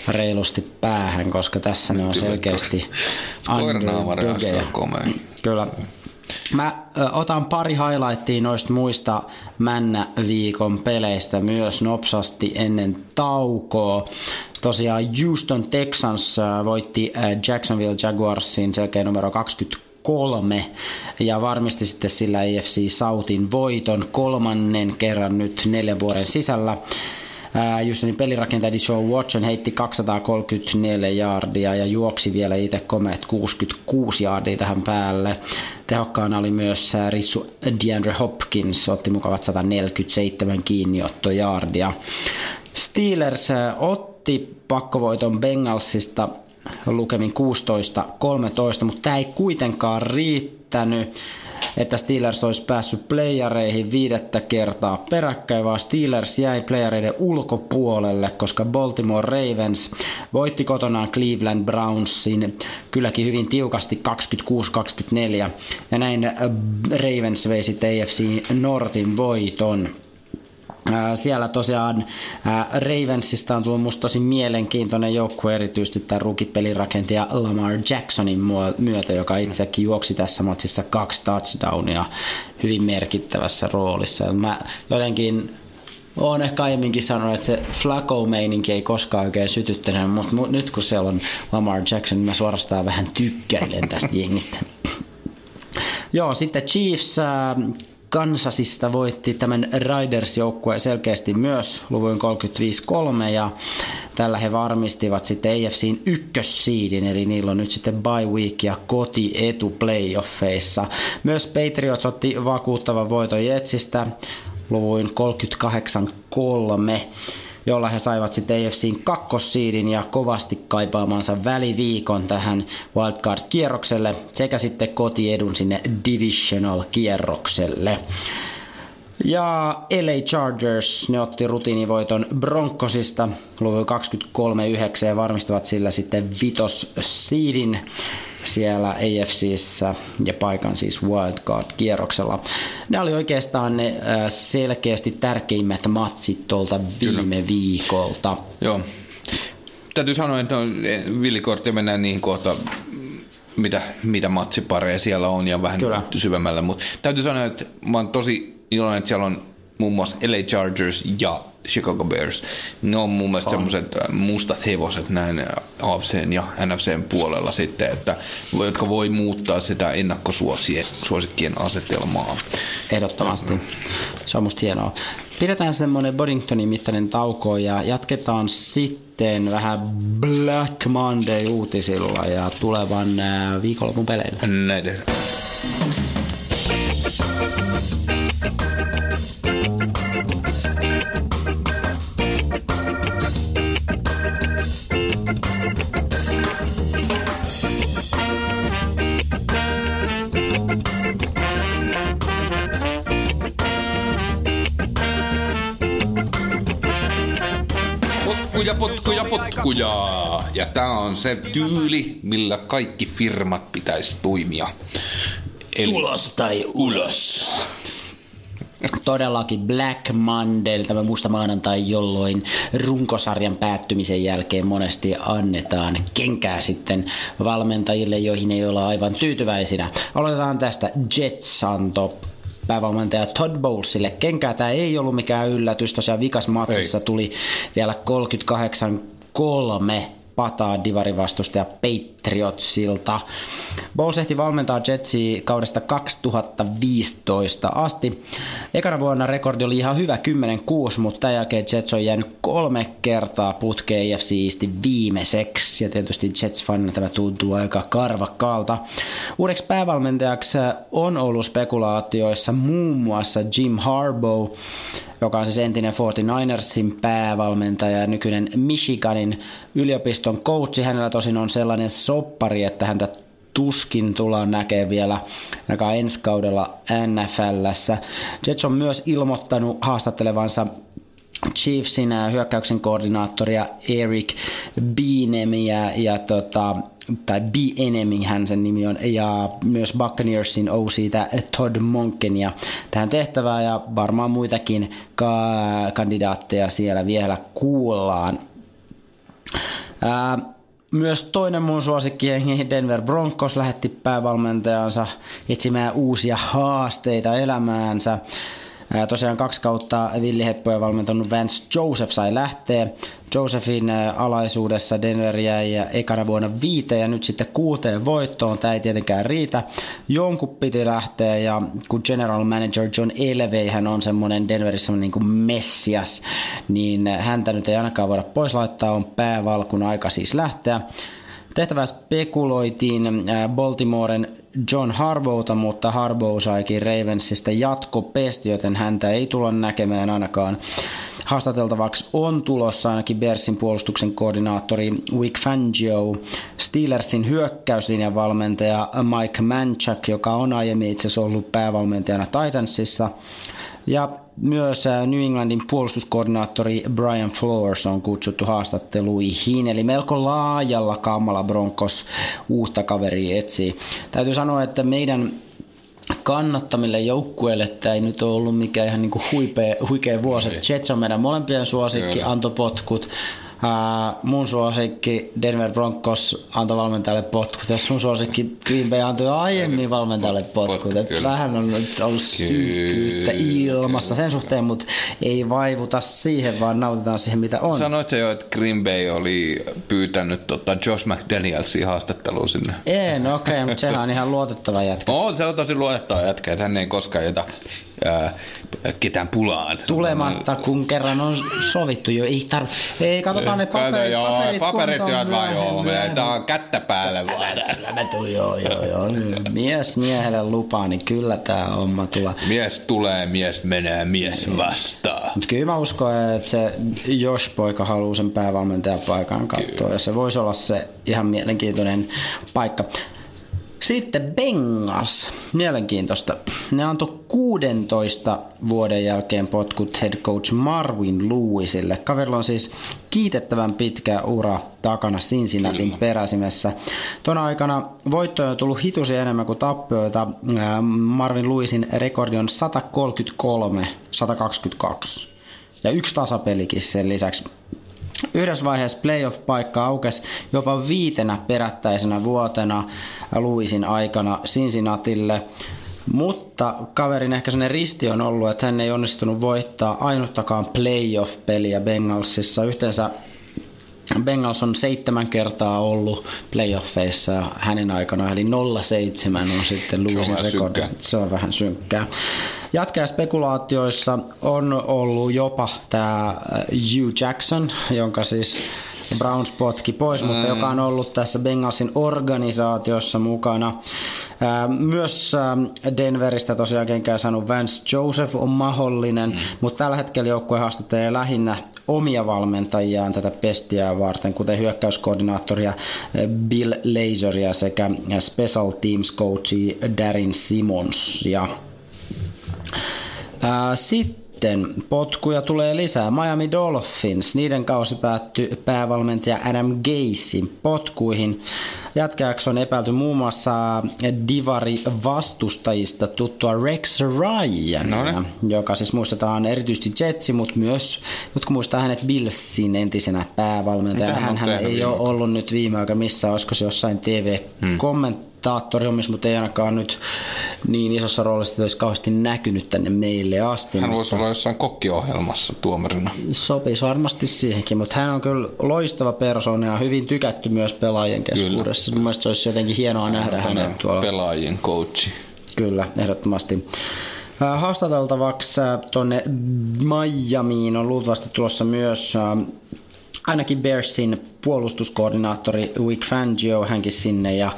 reilusti päähän, koska tässä ne on selkeästi Koiranaamari on komea. Kyllä. Mä otan pari highlightia noista muista Männä-viikon peleistä myös nopsasti ennen taukoa. Tosiaan Houston Texans voitti Jacksonville Jaguarsin selkeä numero 23 ja varmisti sitten sillä AFC Southin voiton kolmannen kerran nyt neljän vuoden sisällä. Justenin pelirakentaja Deshaun Watson heitti 234 jardia ja juoksi vielä itse komeet 66 jardia tähän päälle. Tehokkaana oli myös Rissu DeAndre Hopkins, otti mukavat 147 kiinniottojardia. Steelers otti pakkovoiton Bengalsista lukemin 16-13, mutta tämä ei kuitenkaan riittänyt. Että Steelers olisi päässyt playareihin viidettä kertaa peräkkäin, vaan Steelers jäi playareiden ulkopuolelle, koska Baltimore Ravens voitti kotonaan Cleveland Brownsin kylläkin hyvin tiukasti 26-24 ja näin Ravens vei sitten AFC Nortin voiton. Siellä tosiaan Ravensista on tullut musta tosi mielenkiintoinen joukkue, erityisesti tämä rukipelirakentaja Lamar Jacksonin myötä, joka itsekin juoksi tässä matsissa kaksi touchdownia hyvin merkittävässä roolissa. Mä jotenkin olen ehkä aiemminkin sanonut, että se Flacco-meininki ei koskaan oikein sytyttänyt, mutta nyt kun siellä on Lamar Jackson, niin mä suorastaan vähän tykkäilen tästä jengistä. Joo, sitten Chiefs Kansasista voitti tämän Riders-joukkueen selkeästi myös luvuin 35-3 ja tällä he varmistivat sitten AFCin ykkössiidin, eli niillä on nyt sitten bye week ja kotietu playoffeissa. Myös Patriots otti vakuuttavan voiton Jetsistä luvuin 38-3 jolla he saivat sitten AFCin kakkossiidin ja kovasti kaipaamansa väliviikon tähän wildcard-kierrokselle sekä sitten kotiedun sinne divisional-kierrokselle. Ja LA Chargers, ne otti rutiinivoiton Broncosista luvun 23-9 ja varmistavat sillä sitten vitos seedin siellä AFCissä ja paikan siis wildcard-kierroksella. Ne oli oikeastaan ne äh, selkeästi tärkeimmät matsit tuolta viime Kyllä. viikolta. Joo. Täytyy sanoa, että villikortti mennään niin kohta, mitä, mitä matsipareja siellä on ja vähän Kyllä. syvemmällä. Mutta täytyy sanoa, että mä oon tosi iloinen, että siellä on muun muassa LA Chargers ja Chicago Bears. Ne on mun mielestä semmoiset äh, mustat hevoset näin äh, AFCn ja NFCn puolella sitten, että, jotka voi muuttaa sitä ennakkosuosikkien asetelmaa. Ehdottomasti. Se on musta hienoa. Pidetään semmoinen Boddingtonin mittainen tauko ja jatketaan sitten vähän Black Monday uutisilla ja tulevan äh, viikonlopun peleillä. Näin potkuja, potkuja, potkuja. Ja tämä on se tyyli, millä kaikki firmat pitäisi toimia. Eli ulos tai ulos. Todellakin Black Monday, tämä musta maanantai, jolloin runkosarjan päättymisen jälkeen monesti annetaan kenkää sitten valmentajille, joihin ei olla aivan tyytyväisinä. Aloitetaan tästä Jetsanto päävalmentaja Todd Bowlesille. Kenkää tämä ei ollut mikään yllätys, tosiaan vikas matsissa ei. tuli vielä 38-3 pataa divarivastustaja Patriotsilta. Bowles ehti valmentaa Jetsia kaudesta 2015 asti. Ekana vuonna rekordi oli ihan hyvä 10-6, mutta tämän jälkeen Jets on jäänyt kolme kertaa putkeen AFC Eastin viimeiseksi. Ja tietysti Jets-fanina tämä tuntuu aika karvakkaalta. Uudeksi päävalmentajaksi on ollut spekulaatioissa muun muassa Jim Harbaugh, joka on siis entinen 49ersin päävalmentaja ja nykyinen Michiganin yliopiston coachi. Hänellä tosin on sellainen soppari, että häntä tuskin tullaan näkemään vielä ainakaan ensi kaudella NFLssä. Jets on myös ilmoittanut haastattelevansa Chiefsin hyökkäyksen koordinaattoria Eric Beenemiä ja tota, tai B Enemy hän sen nimi on, ja myös Buccaneersin OC Todd Monkenia tähän tehtävään, ja varmaan muitakin ka- kandidaatteja siellä vielä kuullaan. Ää, myös toinen mun suosikki Denver Broncos lähetti päävalmentajansa etsimään uusia haasteita elämäänsä. Tosiaan kaksi kautta villiheppoja valmentanut Vance Joseph sai lähteä. Josephin alaisuudessa Denver jäi ekana vuonna viiteen ja nyt sitten kuuteen voittoon. Tämä ei tietenkään riitä. Jonkun piti lähteä ja kun general manager John Elvey hän on semmoinen Denverissä niin kuin messias, niin häntä nyt ei ainakaan voida pois laittaa. On päävalkun aika siis lähteä. Tehtävää spekuloitiin Baltimoren John Harbouta, mutta Harbour saikin Ravensista jatkopesti, joten häntä ei tulla näkemään ainakaan. Haastateltavaksi on tulossa ainakin Bersin puolustuksen koordinaattori Vic Fangio, Steelersin hyökkäyslinjan valmentaja Mike Manchak, joka on aiemmin itse asiassa ollut päävalmentajana Titansissa, ja myös New Englandin puolustuskoordinaattori Brian Flores on kutsuttu haastatteluihin, eli melko laajalla kammalla Broncos uutta kaveria etsii. Täytyy sanoa, että meidän kannattamille joukkueille tämä ei nyt ole ollut mikään ihan niin kuin huipea, huikea vuosi. Jets on meidän molempien suosikki, antoi potkut. Uh, mun suosikki Denver Broncos antoi valmentajalle potkut ja sun suosikki Green Bay antoi aiemmin valmentajalle potkut. Et vähän on nyt ollut synkkyyttä ilmassa sen suhteen, mutta ei vaivuta siihen, vaan nautitaan siihen mitä on. Sanoit jo, että Green Bay oli pyytänyt tota Josh McDanielsia haastatteluun sinne. En, okei, okay, mutta sehän on ihan luotettava jätkä. On, se on tosi luotettava jätkä, että hän ei koskaan jätä ää, ketään pulaan. Tulematta, kun kerran on sovittu jo. Ei, tar- ei katsotaan ne paperit. joo, paperit, paperit vaan joo. Tämä on kättä päälle vaan. Mä tuun, joo, joo, joo. Mies miehelle lupaa, niin kyllä tämä homma tulee. Mies tulee, mies menee, mies vastaa. Mutta kyllä mä uskon, että se Josh-poika haluaa sen päävalmentajapaikan katsoa. Ja se voisi olla se ihan mielenkiintoinen paikka. Sitten Bengals, mielenkiintoista. Ne antoi 16 vuoden jälkeen potkut head coach Marvin Lewisille. Kaverilla on siis kiitettävän pitkä ura takana Cincinnatin peräsimessä. Tuona aikana voittoja on tullut hitusi enemmän kuin tappioita. Marvin Lewisin rekordi on 133-122. Ja yksi tasapelikin sen lisäksi. Yhdessä vaiheessa playoff-paikka aukesi jopa viitenä perättäisenä vuotena Luisin aikana Cincinnatille. Mutta kaverin ehkä sellainen risti on ollut, että hän ei onnistunut voittaa ainuttakaan playoff-peliä Bengalsissa. Yhteensä Bengals on seitsemän kertaa ollut playoffeissa hänen aikana, eli 0-7 on sitten Luisin rekordi. Se on vähän synkkää. Jatkaa spekulaatioissa on ollut jopa tämä Hugh Jackson, jonka siis Browns potki pois, mm. mutta joka on ollut tässä Bengalsin organisaatiossa mukana. Myös Denveristä tosiaan kenkään saanut Vance Joseph on mahdollinen, mm. mutta tällä hetkellä joukkue haastattelee lähinnä omia valmentajiaan tätä pestiä varten, kuten hyökkäyskoordinaattoria Bill Laseria sekä special teams coachi Darin Simonsia. Sitten potkuja tulee lisää. Miami Dolphins, niiden kausi päättyi päävalmentaja Adam Gasin potkuihin. Jatkajaksi on epäilty muun muassa Divari vastustajista tuttua Rex Ryan, no joka siis muistetaan erityisesti Jetsi, mutta myös jotkut muistaa hänet Billsin entisenä päävalmentajana. Hän, hän ei ole ollut nyt viime aikoina missä, olisiko se jossain TV-kommentti hmm kommentaattorihommissa, mutta ei ainakaan nyt niin isossa roolissa, että olisi kauheasti näkynyt tänne meille asti. Hän voisi olla jossain kokkiohjelmassa tuomarina. Sopisi varmasti siihenkin, mutta hän on kyllä loistava persoona ja hyvin tykätty myös pelaajien keskuudessa. Kyllä. Mielestäni se olisi jotenkin hienoa hän nähdä hänet tuolla. Pelaajien coachi. Kyllä, ehdottomasti. Haastateltavaksi tuonne Miamiin on luultavasti tulossa myös ainakin Bearsin puolustuskoordinaattori Vic Fangio hänkin sinne ja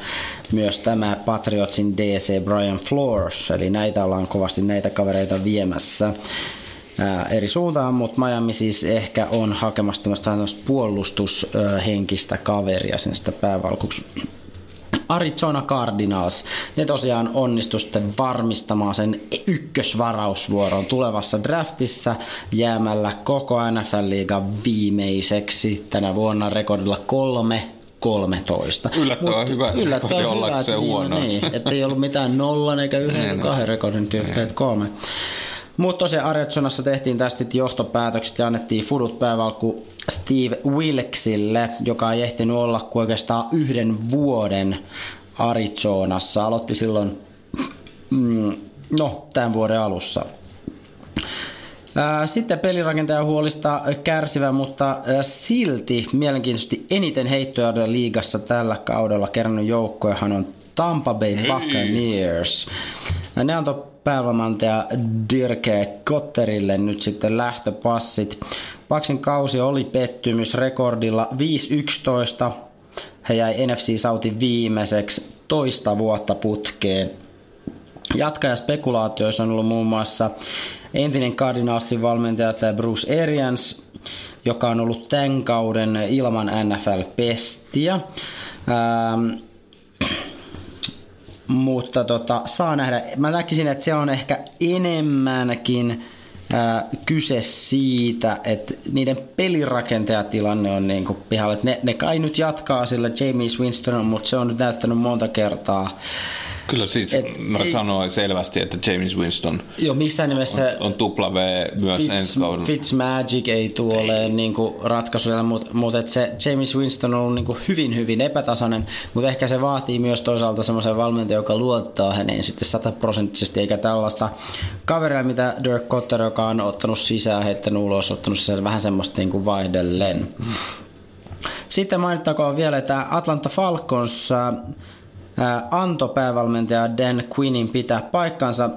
myös tämä Patriotsin DC Brian Flores, eli näitä ollaan kovasti näitä kavereita viemässä ää, eri suuntaan, mutta Miami siis ehkä on hakemassa tämmöistä puolustushenkistä kaveria sinne sitä päävalkuksi Arizona Cardinals, ne tosiaan onnistu sitten varmistamaan sen ykkösvarausvuoron tulevassa draftissa jäämällä koko NFL-liigan viimeiseksi tänä vuonna rekordilla kolme 13. Yllättävän Mut, hyvä yllättävän hyvä, että, huono. Niin, että ei ollut mitään nollan eikä yhden niin, kahden rekordin tyyppiä, kolme. Mutta tosiaan Arizonassa tehtiin tästä sitten johtopäätökset ja annettiin fudut päävalkku Steve Wilksille, joka ei ehtinyt olla kuin oikeastaan yhden vuoden Arizonassa. Aloitti silloin, mm, no, tämän vuoden alussa. Sitten pelirakentajan huolista kärsivä, mutta silti mielenkiintoisesti eniten heittoja liigassa tällä kaudella kerännyt joukkojahan on Tampa Bay Buccaneers. Ne antoi päävalmentaja Dirke Kotterille nyt sitten lähtöpassit. Paksin kausi oli pettymys rekordilla 5-11. He jäi NFC Southin viimeiseksi toista vuotta putkeen. Jatkajaspekulaatioissa on ollut muun muassa entinen Cardinalsin valmentaja Bruce Arians, joka on ollut tämän kauden ilman NFL-pestiä. Ähm, mutta tota, saa nähdä. Mä näkisin, että siellä on ehkä enemmänkin ää, kyse siitä, että niiden pelirakentaja-tilanne on niin kuin pihalla. Ne, ne kai nyt jatkaa sillä James Winston, mutta se on nyt näyttänyt monta kertaa Kyllä siis et, mä ei, sanoin selvästi, että James Winston jo, missään nimessä on, on tupla V myös Fitz, ensi kauden. Fitzmagic ei tule olemaan niin ratkaisuja, mutta, että se James Winston on ollut niin kuin hyvin, hyvin epätasainen, mutta ehkä se vaatii myös toisaalta semmoisen valmentajan, joka luottaa häneen sitten sataprosenttisesti, eikä tällaista kaveria, mitä Dirk Cotter, joka on ottanut sisään, heittänyt ulos, ottanut sen vähän semmoista niin kuin vaihdellen. Sitten mainittakoon vielä, että Atlanta Falcons Anto päävalmentaja Dan Quinnin pitää paikkansa,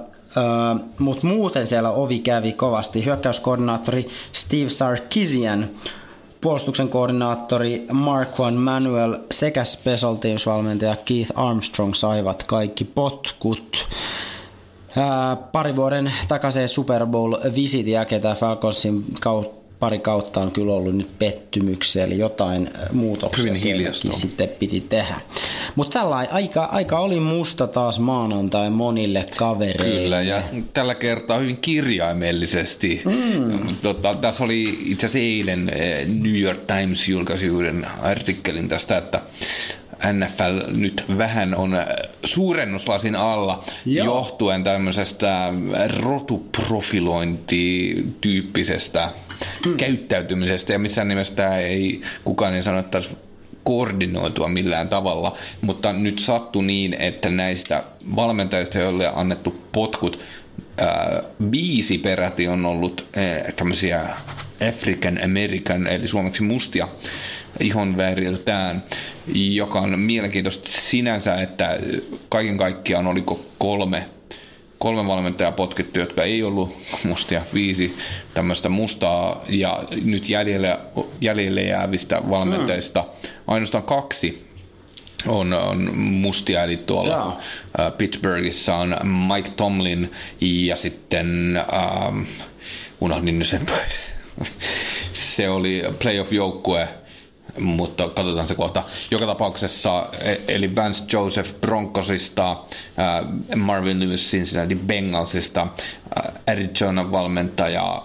mutta muuten siellä ovi kävi kovasti. Hyökkäyskoordinaattori Steve Sarkisian, puolustuksen koordinaattori Mark Juan Manuel sekä Special Teams-valmentaja Keith Armstrong saivat kaikki potkut. pari vuoden takaisin Super Bowl-visit jälkeen tämä Falconsin kautta pari kautta on kyllä ollut nyt pettymyksiä, eli jotain muutoksia sitten piti tehdä. Mutta tällä aika, aika oli musta taas maanantai monille kavereille. Kyllä, ja tällä kertaa hyvin kirjaimellisesti. Mm. Tota, tässä oli itse asiassa eilen äh, New York Times julkaisi uuden artikkelin tästä, että NFL nyt vähän on äh, suurennuslasin alla Joo. johtuen tämmöisestä rotuprofilointityyppisestä hmm. käyttäytymisestä ja missään nimessä ei kukaan ei sano, että koordinoitua millään tavalla, mutta nyt sattui niin, että näistä valmentajista, joille on annettu potkut, ää, viisi peräti on ollut ää, tämmöisiä African American, eli suomeksi mustia ihonväriltään, joka on mielenkiintoista sinänsä, että kaiken kaikkiaan oliko kolme kolme valmentajaa potkittu, jotka ei ollut mustia, viisi tämmöistä mustaa ja nyt jäljelle, jäljelle jäävistä valmentajista mm. ainoastaan kaksi on, on mustia, eli tuolla Jaa. Pittsburghissa on Mike Tomlin ja sitten ähm, unohdin nyt sen se oli playoff-joukkue mutta katsotaan se kohta. Joka tapauksessa, e, eli Vance Joseph Broncosista, Marvin Lewis Cincinnati Bengalsista, Arizona valmentaja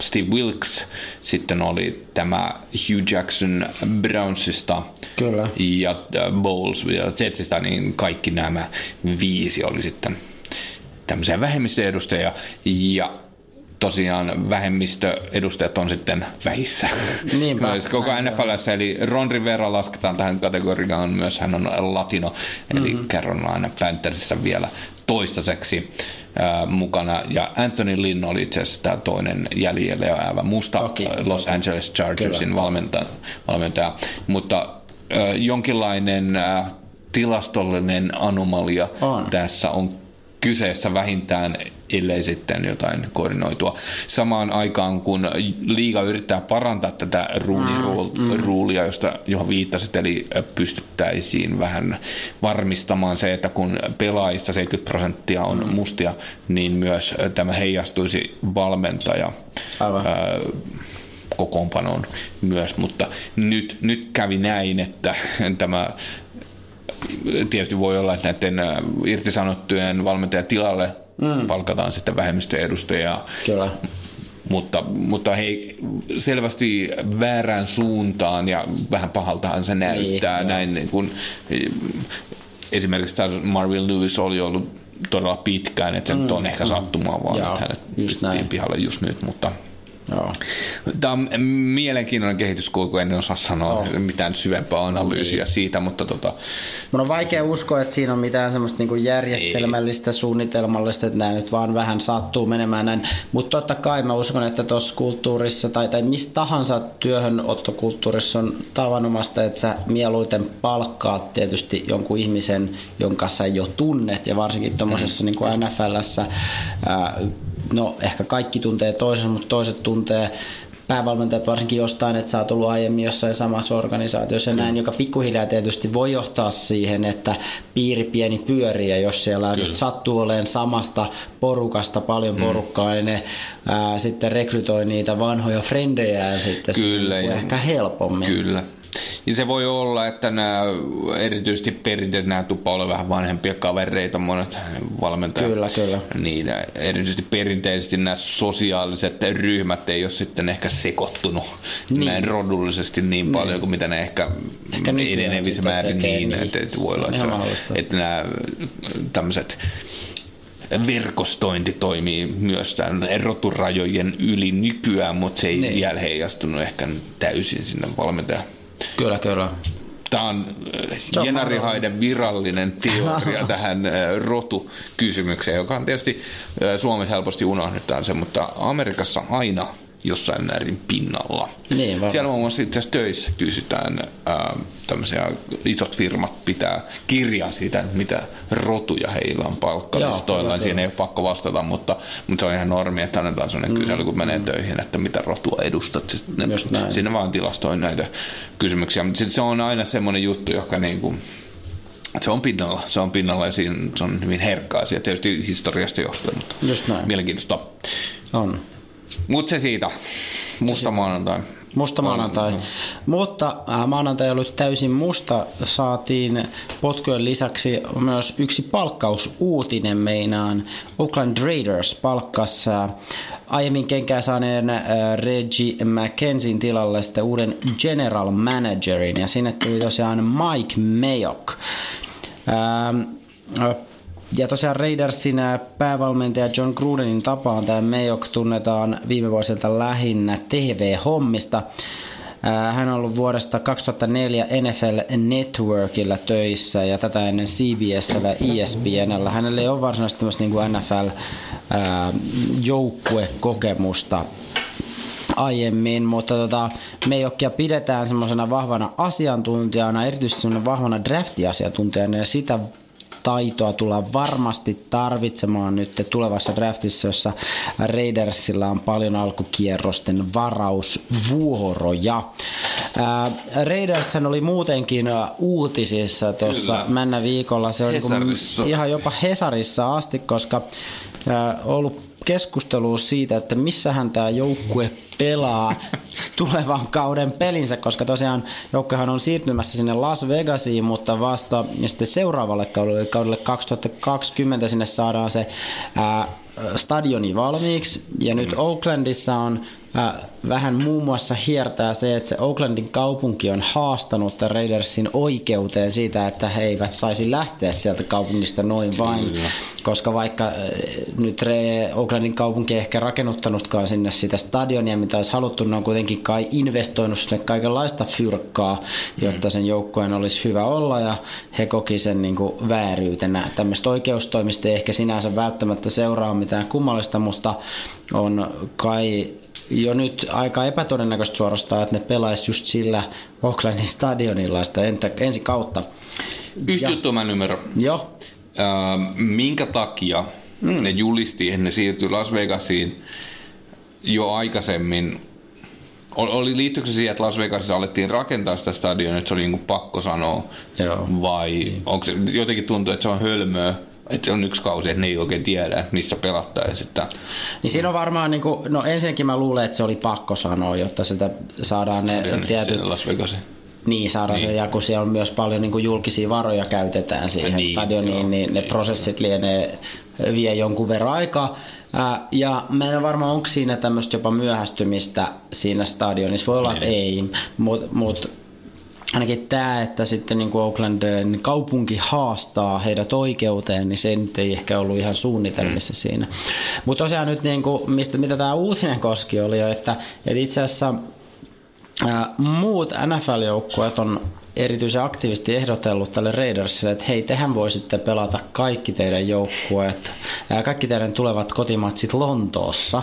Steve Wilkes, sitten oli tämä Hugh Jackson Brownsista Kyllä. ja Bowles ja Jetsistä, niin kaikki nämä viisi oli sitten tämmöisiä vähemmistöedustajia ja tosiaan vähemmistöedustajat on sitten vähissä. Niinpä. Koko NFL, eli Ron Rivera lasketaan tähän kategoriaan myös, hän on latino, eli mm-hmm. Carolina Panthersissa vielä toistaiseksi äh, mukana. Ja Anthony Lynn oli itse asiassa tämä toinen jäljellä jäävä musta Toki, Los toki. Angeles Chargersin valmentaja, valmentaja. Mutta äh, jonkinlainen äh, tilastollinen anomalia on. tässä on kyseessä vähintään, ellei sitten jotain koordinoitua. Samaan aikaan, kun liiga yrittää parantaa tätä ruulia, mm. josta johon viittasit, eli pystyttäisiin vähän varmistamaan se, että kun pelaajista 70 prosenttia on mm. mustia, niin myös tämä heijastuisi valmentaja Aivan. Kokoonpanoon myös, mutta nyt, nyt kävi näin, että tämä tietysti voi olla, että näiden äh, irtisanottujen valmentajan tilalle mm. palkataan sitten vähemmistöedustajia. Kyllä. Mutta, mutta hei, selvästi väärään suuntaan ja vähän pahaltahan se näyttää niin, näin, niin kun, esimerkiksi tämä Marvin Lewis oli ollut todella pitkään, että se mm, on ehkä sattumaa vaan, Joo, että hänet pihalle just nyt, mutta Joo. Tämä on mielenkiintoinen kehityskulku, en osaa sanoa Joo. mitään syvempää analyysiä niin. siitä, mutta tota... Mun on vaikea uskoa, että siinä on mitään semmoista niinku järjestelmällistä, Ei. suunnitelmallista, että nämä nyt vaan vähän sattuu menemään näin. Mutta totta kai mä uskon, että tuossa kulttuurissa tai, tai mistä tahansa työhönottokulttuurissa on tavanomasta, että sä mieluiten palkkaat tietysti jonkun ihmisen, jonka sä jo tunnet, ja varsinkin tuommoisessa mm. niin NFLssä ää, no ehkä kaikki tuntee toisensa, mutta toiset tuntee päävalmentajat varsinkin jostain, että sä oot ollut aiemmin jossain samassa organisaatiossa ja näin, joka pikkuhiljaa tietysti voi johtaa siihen, että piiri pieni pyörii ja jos siellä Kyllä. nyt sattuu olemaan samasta porukasta paljon mm. porukkaa, niin ne ää, sitten rekrytoi niitä vanhoja frendejä ja sitten Kyllä, se ja, ehkä helpommin. Kyllä. Ja se voi olla, että nämä erityisesti perinteet, nämä tuppa ole vähän vanhempia kavereita, monet valmentajat. Kyllä, kyllä. Niin, erityisesti perinteisesti nämä sosiaaliset ryhmät ei ole sitten ehkä sekoittunut niin. näin rodullisesti niin, niin. paljon kuin mitä ne ehkä, ehkä enenevissä määrin niin, niin, että, että voi olla, että, se, että nämä tämmöiset verkostointi toimii myös tämän eroturajojen yli nykyään, mutta se ei niin. vielä heijastunut ehkä täysin sinne valmentajan Kyllä, kyllä. Tämä on äh, Jenari Haiden virallinen teoria tähän äh, rotukysymykseen, joka on tietysti äh, Suomessa helposti unohdetaan se, mutta Amerikassa aina jossain määrin pinnalla. Niin, Siellä muun muassa itse asiassa töissä kysytään, ää, tämmöisiä isot firmat pitää kirjaa siitä, mitä rotuja heillä on palkkalistoilla. Siinä ei ole pakko vastata, mutta, mutta se on ihan normi, että annetaan sellainen mm. kysely, kun menee mm. töihin, että mitä rotua edustat. Sitten ne, sinne vaan tilastoin näitä kysymyksiä. Mutta se on aina semmoinen juttu, joka niin kuin, se on pinnalla, se on pinnalla ja siinä, se on hyvin herkkä asia, tietysti historiasta johtuen, mutta Just näin. mielenkiintoista. On. Mutta se siitä. Musta maanantai. Musta maanantai. Mutta äh, maanantai oli täysin musta. Saatiin potkujen lisäksi myös yksi palkkausuutinen meinaan. Oakland Raiders palkkas äh, aiemmin kenkää saaneen äh, Reggie McKenzin tilalle sitten uuden general managerin. Ja sinne tuli tosiaan Mike Mayock. Ähm, ja tosiaan Raidersin päävalmentaja John Grudenin tapaan tämä Mayock tunnetaan viime vuosilta lähinnä TV-hommista. Hän on ollut vuodesta 2004 NFL Networkilla töissä ja tätä ennen CBSllä ja ESPNllä. Hänellä ei ole varsinaisesti niin kuin NFL-joukkuekokemusta aiemmin, mutta tota, Meijokkia pidetään semmoisena vahvana asiantuntijana, erityisesti semmoinen vahvana draftiasiantuntijana ja sitä taitoa tullaan varmasti tarvitsemaan nyt tulevassa draftissa, jossa Raidersilla on paljon alkukierrosten varausvuoroja. Raiders oli muutenkin uutisissa tuossa männä viikolla. Se oli ihan jopa Hesarissa asti, koska ollut keskustelua siitä, että missähän tämä joukkue pelaa tulevan kauden pelinsä, koska tosiaan joukkohan on siirtymässä sinne Las Vegasiin, mutta vasta ja sitten seuraavalle kaudelle, kaudelle 2020 sinne saadaan se ää, stadioni valmiiksi. Ja nyt Oaklandissa on vähän muun muassa hiertää se, että se Oaklandin kaupunki on haastanut Raidersin oikeuteen siitä, että he eivät saisi lähteä sieltä kaupungista noin vain, Kyllä. koska vaikka nyt Oaklandin kaupunki ei ehkä rakennuttanutkaan sinne sitä stadionia, mitä olisi haluttu, ne on kuitenkin kai investoinut sinne kaikenlaista fyrkkaa, jotta sen joukkojen olisi hyvä olla ja he koki sen niin kuin vääryytenä. Tämmöistä oikeustoimista ei ehkä sinänsä välttämättä seuraa mitään kummallista, mutta on kai jo nyt aika epätodennäköistä suorastaan, että ne pelaisi just sillä Oaklandin stadionilla sitä entä, ensi kautta. Yhtiöttömän numero. Joo. Äh, minkä takia mm. ne julisti, että ne siirtyi Las Vegasiin jo aikaisemmin oli, liittyykö se siihen, että Las Vegasissa alettiin rakentaa sitä stadionia, että se oli niin pakko sanoa? Joo. Vai onko se jotenkin tuntuu, että se on hölmöä että on yksi kausi, että ne ei oikein tiedä, missä pelattaisiin. Että... Niin siinä on varmaan, niin kuin, no ensinnäkin mä luulen, että se oli pakko sanoa, jotta sitä saadaan ne Stadion, tietyt... Las Vegasin. Niin, saadaan niin. se, ja kun siellä on myös paljon niin kuin julkisia varoja käytetään siihen niin, stadioniin, joo, niin ne niin, prosessit lienee, vie jonkun verran aikaa. ja mä en varmaan onko siinä tämmöistä jopa myöhästymistä siinä stadionissa. Voi olla, että ei, mutta mut, ainakin tämä, että sitten niin kuin Oaklandin kaupunki haastaa heidät oikeuteen, niin se nyt ei ehkä ollut ihan suunnitelmissa mm. siinä. Mutta tosiaan nyt, niin kuin, mistä, mitä tämä uutinen koski, oli jo, että, että itse asiassa ää, muut NFL-joukkueet on erityisen aktiivisesti ehdotellut tälle Raidersille, että hei, tehän voisitte pelata kaikki teidän joukkueet, kaikki teidän tulevat kotimatsit Lontoossa.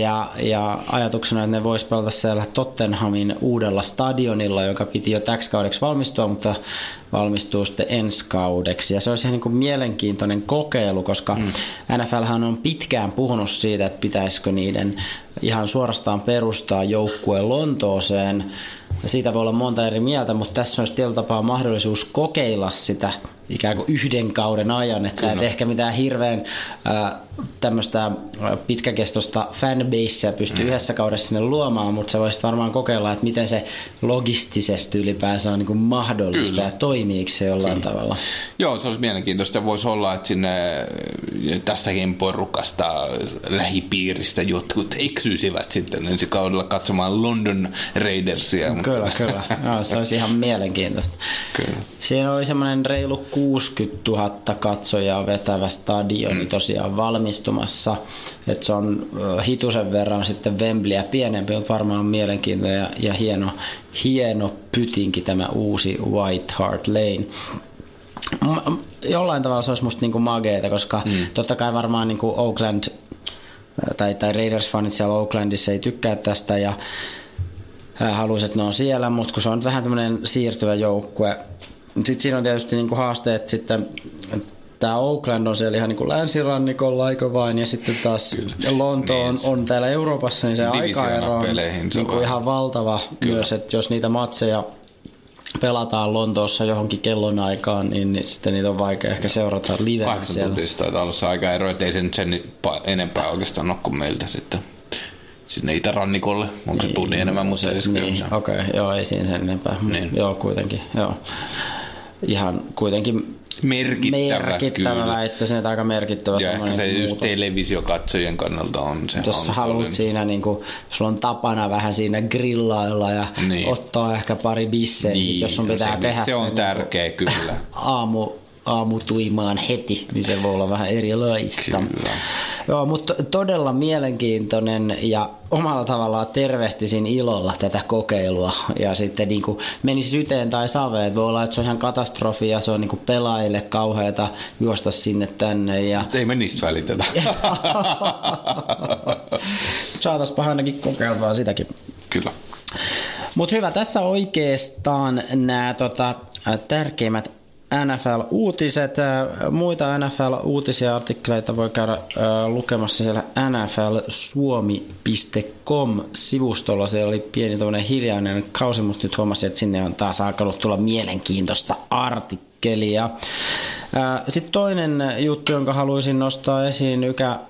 Ja, ja ajatuksena, että ne vois pelata siellä Tottenhamin uudella stadionilla, joka piti jo täksi kaudeksi valmistua, mutta valmistuu sitten ensi kaudeksi. Ja se olisi ihan niin kuin mielenkiintoinen kokeilu, koska mm. NFL on pitkään puhunut siitä, että pitäisikö niiden ihan suorastaan perustaa joukkue Lontooseen. Siitä voi olla monta eri mieltä, mutta tässä olisi tietyllä tapaa mahdollisuus kokeilla sitä ikään kuin yhden kauden ajan, että Kyllä. sä et ehkä mitään hirveän äh, tämmöistä pitkäkestoista fanbasea pysty mm. yhdessä kaudessa sinne luomaan, mutta sä voisit varmaan kokeilla, että miten se logistisesti ylipäänsä on niin kuin mahdollista Kyllä. ja toimiiko se jollain Kyllä. tavalla. Joo, se olisi mielenkiintoista. Voisi olla, että sinne tästäkin porukasta lähipiiristä jotkut eksyisivät sitten ensi kaudella katsomaan London Raidersia. Kyllä, kyllä. No, se olisi ihan mielenkiintoista. Kyllä. Siinä oli semmoinen reilu 60 000 katsojaa vetävä stadioni mm. tosiaan valmistumassa. Että se on hitusen verran sitten Wembleyä pienempi, mutta varmaan mielenkiintoinen ja, ja hieno, hieno pytinki tämä uusi White Hart Lane jollain tavalla se olisi musta niinku mageeta, koska mm. totta kai varmaan niinku Oakland tai, tai Raiders-fanit siellä Oaklandissa ei tykkää tästä ja haluaisi, että ne on siellä, mutta kun se on vähän tämmöinen siirtyvä joukkue, sitten siinä on tietysti niinku haasteet sitten, tämä Oakland on siellä ihan niin länsirannikolla, eikö vain, ja sitten taas Kyllä. Lonto on, niin. on täällä Euroopassa, niin se aikaero on niin kuin ihan valtava Kyllä. myös, että jos niitä matseja pelataan Lontoossa johonkin kellon aikaan, niin, niin sitten niitä on vaikea ehkä seurata live Kahdeksan siellä. tuntista taitaa olla se aikaero, että ei se nyt sen enempää oikeastaan ole kuin meiltä sitten sinne itärannikolle. Onko niin, se tunni enemmän, mutta se, niin, okei, okay, joo, ei siinä sen enempää. Niin. Joo, kuitenkin, joo ihan kuitenkin merkittävä, merkittävä väittäisin, että aika merkittävä. Ja ehkä se just televisiokatsojien kannalta on se Jos haluat siinä, niin kuin, sulla on tapana vähän siinä grillailla ja niin. ottaa ehkä pari bisseä, niin, jos sun pitää se, tehdä se on niin tärkeä niin kyllä. Aamu, aamutuimaan heti, niin se voi olla vähän erilaista. Kyllä. Joo, mutta todella mielenkiintoinen ja omalla tavallaan tervehtisin ilolla tätä kokeilua ja sitten niin kuin menisi syteen tai saveen. Voi olla, että se on ihan katastrofi ja se on niin kuin pelaajille kauheata juosta sinne tänne. Ja... Ei me niistä välitetä. Saataispa ainakin kokeiltua sitäkin. Kyllä. Mutta hyvä, tässä oikeastaan nämä tota, tärkeimmät NFL-uutiset. Muita NFL-uutisia artikkeleita voi käydä lukemassa siellä nflsuomi.com-sivustolla. Siellä oli pieni hiljainen kausi, mutta nyt huomasin, että sinne on taas alkanut tulla mielenkiintoista artikkelia. Sitten toinen juttu, jonka haluaisin nostaa esiin, joka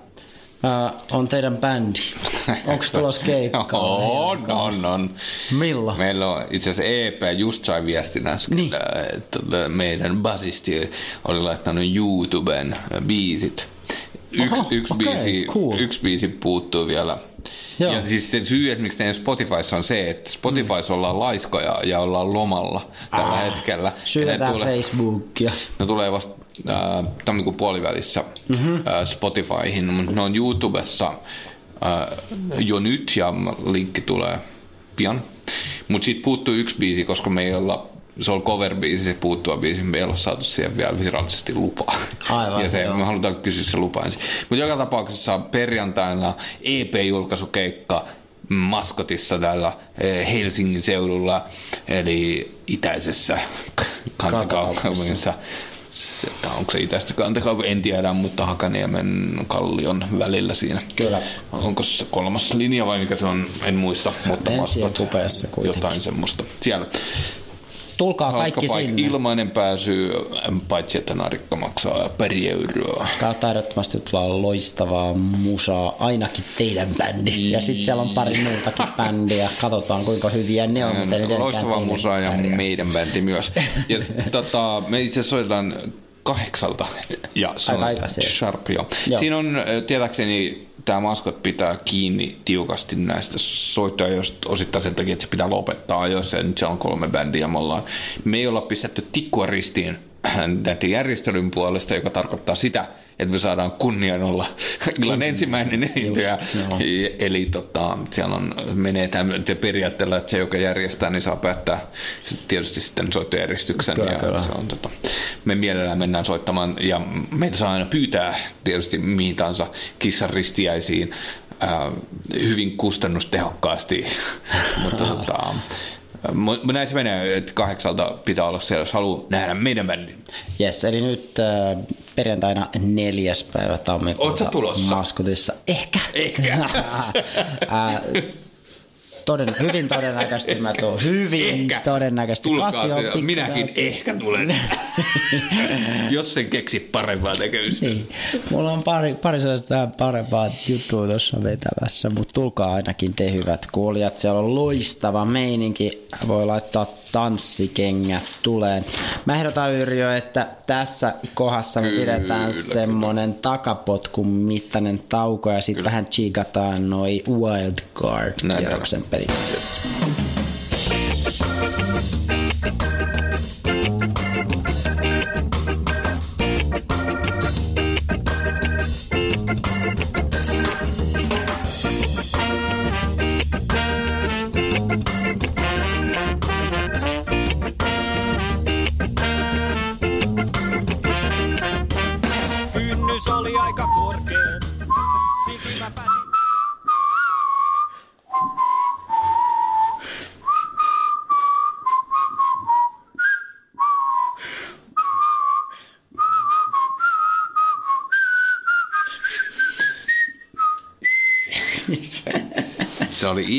Uh, on teidän bändi. Onko tulossa keikkaa? on, on, on. Milloin? Meillä on itse asiassa EP just sai viestin äsken, niin. että meidän basisti oli laittanut YouTuben biisit. Yksi, Oho, yksi, okay, biisi, cool. yksi biisi puuttuu vielä Joo. Ja siis se syy, että miksi teidän Spotifyssa on se, että Spotifyssa mm. ollaan laiskoja ja ollaan lomalla tällä ah, hetkellä. Syödään Facebookia. Ne tulee vasta äh, tammikuun puolivälissä mm-hmm. äh, Spotifyhin, mutta ne on YouTubessa äh, jo nyt ja linkki tulee pian. Mutta sitten puuttuu yksi biisi, koska me ei olla se on cover-biisi, se puuttua biisi, me ei ole saatu siihen vielä virallisesti lupaa. Aivan, ja se, joo. me halutaan kysyä se lupa ensin. Mutta joka tapauksessa perjantaina EP-julkaisukeikka maskotissa täällä Helsingin seudulla, eli itäisessä kantakaupungissa onko se itäistä kantakauko, en tiedä, mutta Hakaniemen kallion välillä siinä. Kyllä. Onko se kolmas linja vai mikä se on, en muista, mutta en jotain semmoista. Siellä Tulkaa Hauska kaikki sinne. Ilmainen pääsy, paitsi että narikka maksaa pari euroa. Kannattaa ehdottomasti tulla loistavaa musaa, ainakin teidän bändi. Ja sitten siellä on pari muutakin bändiä. Katsotaan kuinka hyviä ne on. Mutta ne loistavaa musaa ja pärjää. meidän bändi myös. Ja tota, me itse soitetaan kahdeksalta. Ja se on Sharp, jo. Joo. Siinä on tietääkseni tämä maskot pitää kiinni tiukasti näistä soittoja, jos osittain sen takia, että se pitää lopettaa jos se, nyt se on kolme bändiä, me, ollaan, me ei olla pistetty tikkua ristiin näiden järjestelyn puolesta, joka tarkoittaa sitä, että me saadaan kunnian olla illan ensimmäinen esiintyjä. joo. Eli tota, siellä on, menee tämän periaatteella, että se, joka järjestää, niin saa päättää tietysti sitten soittojärjestyksen. Kyllä, ja kyllä. Se on, tota, me mielellään mennään soittamaan ja meitä saa aina pyytää tietysti mihin tahansa kissan ristiäisiin ää, hyvin kustannustehokkaasti, mutta tota, näin se menee, että kahdeksalta pitää olla siellä, jos haluaa nähdä meidän bändin. Yes, eli nyt äh, perjantaina neljäs päivä tammikuuta. Sä tulossa? Maskotissa. Ehkä. Ehkä. Äh, toden, hyvin todennäköisesti mä tuun. Hyvin Ehkä. todennäköisesti. Tulkaa Minäkin ehkä tulen. jos sen keksi parempaa tekemistä. Niin. Mulla on pari, pari sellaista parempaa juttua tuossa vetävässä, mutta tulkaa ainakin te hyvät kuulijat. Siellä on loistava meininki. Voi laittaa tanssikengät tuleen. Mä ehdotan Yrjö, että tässä kohdassa me Kyllä, pidetään kyllä. semmonen takapotkun mittainen tauko ja sitten vähän chigataan noi Wildcard Näin kierroksen pelit. Kynnys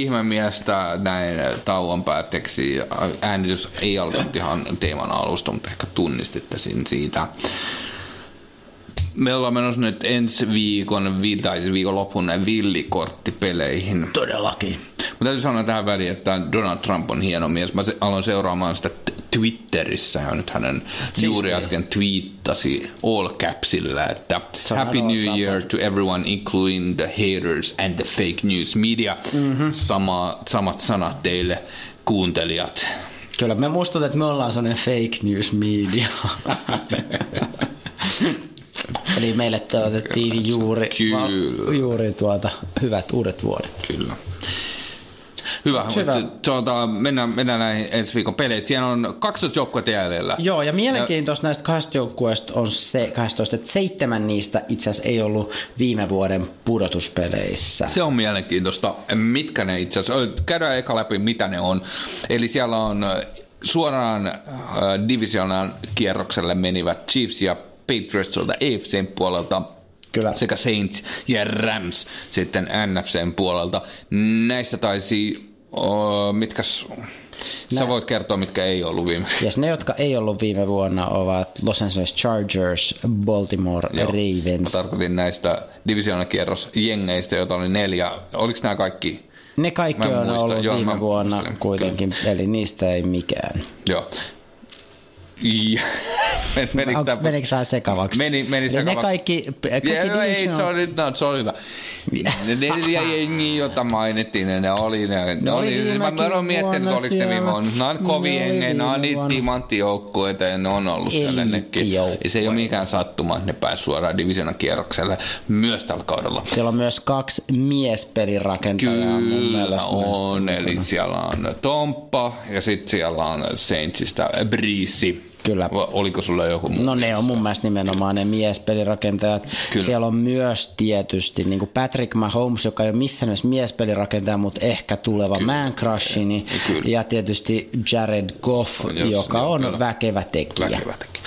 ihmemiestä näin tauon päätteeksi. Äänitys ei alkanut ihan teeman alusta, mutta ehkä tunnistitte sen siitä. Me ollaan menossa nyt ensi viikon, vi- tai siis viikon lopun villikorttipeleihin. Todellakin. Mutta täytyy sanoa tähän väliin, että Donald Trump on hieno mies. Mä se- aloin seuraamaan sitä Twitterissä ja nyt hänen juuri äsken twiittasi all capsilla, että Happy New tapa. Year to everyone including the haters and the fake news media. Mm-hmm. Sama, samat sanat teille kuuntelijat. Kyllä, me muistutat, että me ollaan sellainen fake news media. Eli meille toivotettiin juuri, Kyllä. juuri tuota, hyvät uudet vuodet. Kyllä. Hyvä, Hyvä. Tuota, mennään, mennään näihin ensi viikon peleihin. Siellä on 12 joukkuetta jäljellä. Joo, ja mielenkiintoista näistä kahdesta joukkueesta on se 12, että seitsemän niistä itse asiassa ei ollut viime vuoden pudotuspeleissä. Se on mielenkiintoista, mitkä ne itse asiassa, käydään eka läpi, mitä ne on. Eli siellä on suoraan äh, divisionan kierrokselle menivät Chiefs ja Patriots tuolta AFCn puolelta. Kyllä. Sekä Saints ja Rams sitten NFCn puolelta. Näistä taisi, uh, mitkäs, sä voit kertoa, mitkä ei ollut viime. Ja ne, jotka ei ollut viime vuonna, ovat Los Angeles Chargers, Baltimore Joo. Mä Ravens. tarkoitin näistä divisioonakierros jengeistä, joita oli neljä. Oliko nämä kaikki? Ne kaikki Mä on muista. ollut Joo, viime mä vuonna muistelin. kuitenkin, eli niistä ei mikään. Joo. Men- menikö Onks, tää- menikö vähän sekavaksi? Meni, meni Eli ne sekavaksi. kaikki, kaikki Ja, no, ei, se oli, no, se oli hyvä. Ne neljä jengiä, joita mainittiin, ne, ne oli, ne, ne oli oli, mä, mä oon miettinyt, oliko ne viime vuonna. Ne on Ne kovin jengejä, ne on niitä timanttijoukkueita ja ne on ollut siellä nekin. Se ei ole mikään sattuma, että ne pääsivät suoraan divisionan kierrokselle myös tällä kaudella. Siellä on myös kaksi miespelirakentajaa mun Kyllä mielestä. on, eli siellä on Tomppa ja sitten siellä on Saintsista Briisi. Kyllä. Oliko sulla joku muu? No ne on mun mielestä nimenomaan ne miespelirakentajat. Kyllä. Siellä on myös tietysti niin kuin Patrick Mahomes, joka ei ole missään nimessä miespelirakentaja, mutta ehkä tuleva Kyllä. man crush, niin, Kyllä. ja tietysti Jared Goff, Jos- joka joo, on kyllä. väkevä tekijä. Väkevä teki.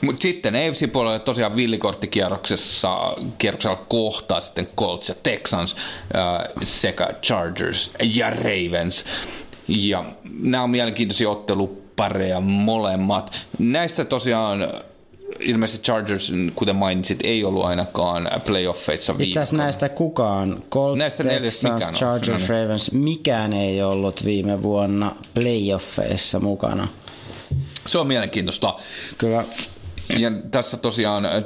Mut sitten AFC-puolella tosiaan villikorttikierroksessa kierroksella kohtaa sitten Colts ja Texans äh, sekä Chargers ja Ravens. Ja nämä on mielenkiintoisia ottelupareja molemmat. Näistä tosiaan ilmeisesti Chargers, kuten mainitsit, ei ollut ainakaan playoffeissa Itse asiassa näistä kukaan, Colts, Näistä Texans, mikään on. Chargers, No niin. Ravens, mikään ei ollut viime vuonna playoffeissa mukana. Se on mielenkiintoista. Kyllä Ja tässä tosiaan, äh,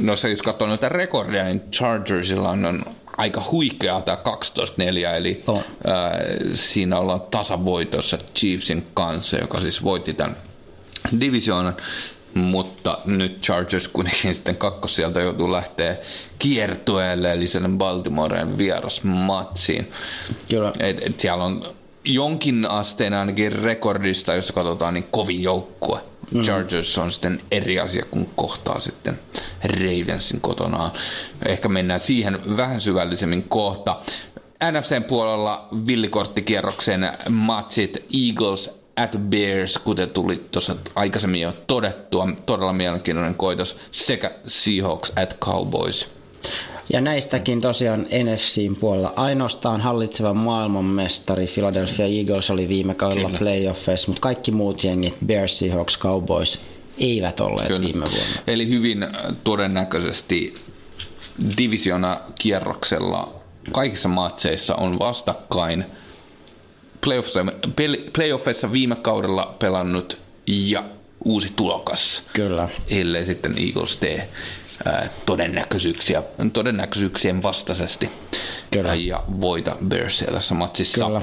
no se jos katsoo noita rekordeja, niin Chargersilla on aika huikea tämä 12-4, eli On. äh, siinä ollaan tasavoitossa Chiefsin kanssa, joka siis voitti tämän divisioonan. mutta nyt Chargers kuitenkin sitten kakkos sieltä joutuu lähteä kiertueelle, eli sen Baltimoreen vierasmatsiin. Kyllä. Et, et siellä on jonkin asteen ainakin rekordista, jos katsotaan, niin kovin joukkue. Mm. Chargers on sitten eri asia, kun kohtaa sitten Ravensin kotona. Ehkä mennään siihen vähän syvällisemmin kohta. NFCn puolella villikorttikierroksen matsit Eagles at Bears, kuten tuli tuossa aikaisemmin jo todettua. Todella mielenkiintoinen koitos sekä Seahawks at Cowboys. Ja näistäkin tosiaan NFCin puolella ainoastaan hallitseva maailmanmestari Philadelphia Eagles oli viime kaudella Kyllä. playoffeissa, mutta kaikki muut jengit, Bears, Seahawks, Cowboys, eivät olleet Kyllä. viime vuonna. Eli hyvin äh, todennäköisesti divisiona kierroksella kaikissa matseissa on vastakkain playoffissa, viime kaudella pelannut ja uusi tulokas. Kyllä. Ellei sitten Eagles tee todennäköisyyksiä, todennäköisyyksien vastaisesti Kyllä. ja voita Bearsia tässä matsissa. Kyllä.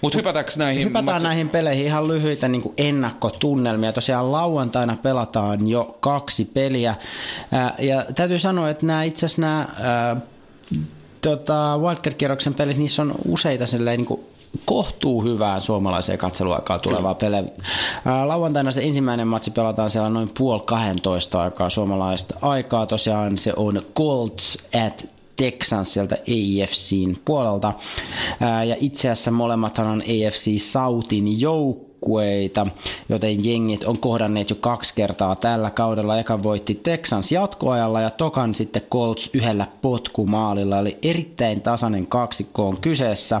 Mutta hypätäänkö näihin Hypätään matsi- näihin peleihin ihan lyhyitä niin ennakkotunnelmia. Tosiaan lauantaina pelataan jo kaksi peliä. Ää, Ja täytyy sanoa, että nämä itse asiassa nämä ää, tota, Wildcard-kierroksen pelit, niissä on useita silleen, niin kuin kohtuu hyvään suomalaiseen katseluaikaan tulevaa pelejä. Ää, Lauantaina se ensimmäinen matsi pelataan siellä noin puoli 12 aikaa suomalaista aikaa. Tosiaan se on Colts at Texans sieltä AFCin puolelta. Ja itse asiassa molemmathan on AFC Southin joukkueita, joten jengit on kohdanneet jo kaksi kertaa tällä kaudella. Eka voitti Texans jatkoajalla ja tokan sitten Colts yhdellä potkumaalilla. Eli erittäin tasainen kaksikko on kyseessä.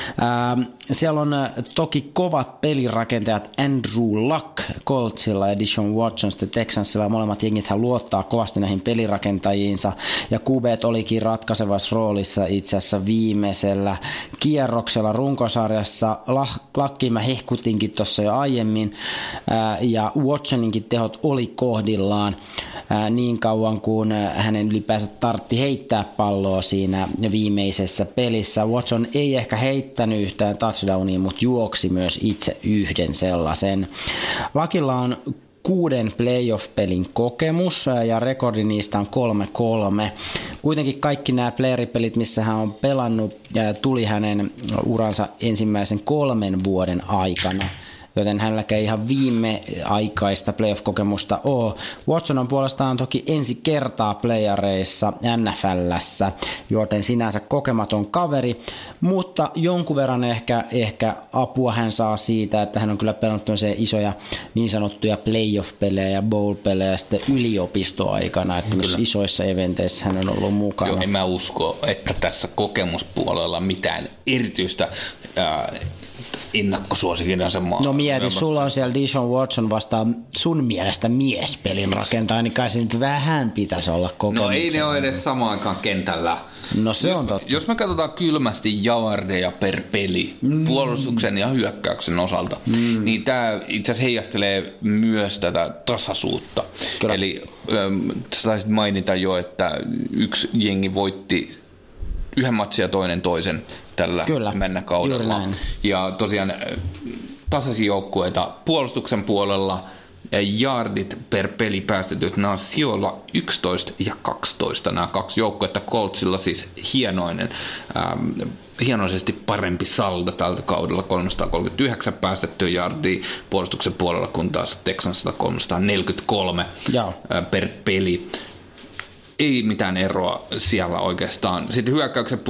siellä on ä, toki kovat pelirakentajat Andrew Luck Coltsilla ja Dishon Watson sitten Texansilla. Molemmat jengithän luottaa kovasti näihin pelirakentajiinsa ja QBt olikin ratkaisevassa roolissa itse asiassa viimeisellä kierroksella runkosarjassa. La- Lackiin mä hehkutinkin tuossa jo aiemmin ää, ja Watsoninkin tehot oli kohdillaan ää, niin kauan kuin hänen ylipäänsä tartti heittää palloa siinä viimeisessä pelissä. Watson ei ehkä heittänyt yhtään touchdownia, mutta juoksi myös itse yhden sellaisen. Lakilla on kuuden playoff-pelin kokemus ja rekordi niistä on 3-3. Kuitenkin kaikki nämä playeripelit, missä hän on pelannut, tuli hänen uransa ensimmäisen kolmen vuoden aikana joten hänelläkään ei ihan viimeaikaista playoff-kokemusta ole. Watson on puolestaan toki ensi kertaa playareissa NFLssä, joten sinänsä kokematon kaveri, mutta jonkun verran ehkä, ehkä apua hän saa siitä, että hän on kyllä pelannut isoja niin sanottuja playoff-pelejä ja bowl-pelejä sitten yliopistoaikana, että myös isoissa eventeissä hän on ollut mukana. Joo, en mä usko, että tässä kokemuspuolella mitään erityistä ennakkosuosikin asemaa. No mieti, sulla on siellä Dishon Watson vastaan sun mielestä miespelin rakentaja, niin kai se nyt vähän pitäisi olla No kokemuksen. ei ne ole edes samaan aikaan kentällä. No se jos, on totta. Jos me katsotaan kylmästi jaardeja per peli mm. puolustuksen ja hyökkäyksen osalta, mm. niin tämä itse asiassa heijastelee myös tätä tasaisuutta. Kyllä. Eli ähm, taisit mainita jo, että yksi jengi voitti yhden matsin ja toinen toisen tällä Kyllä, mennä kaudella. Ja tosiaan äh, tasaisia joukkueita puolustuksen puolella jardit per peli päästetyt, nämä on sijoilla 11 ja 12 nämä kaksi joukkuetta. Coltsilla siis hienoinen, ähm, hienoisesti parempi saldo tältä kaudella, 339 päästettyä yardia puolustuksen puolella, kun taas Texansilla 343 Joo. äh, per peli ei mitään eroa siellä oikeastaan. Sitten hyökkäyksen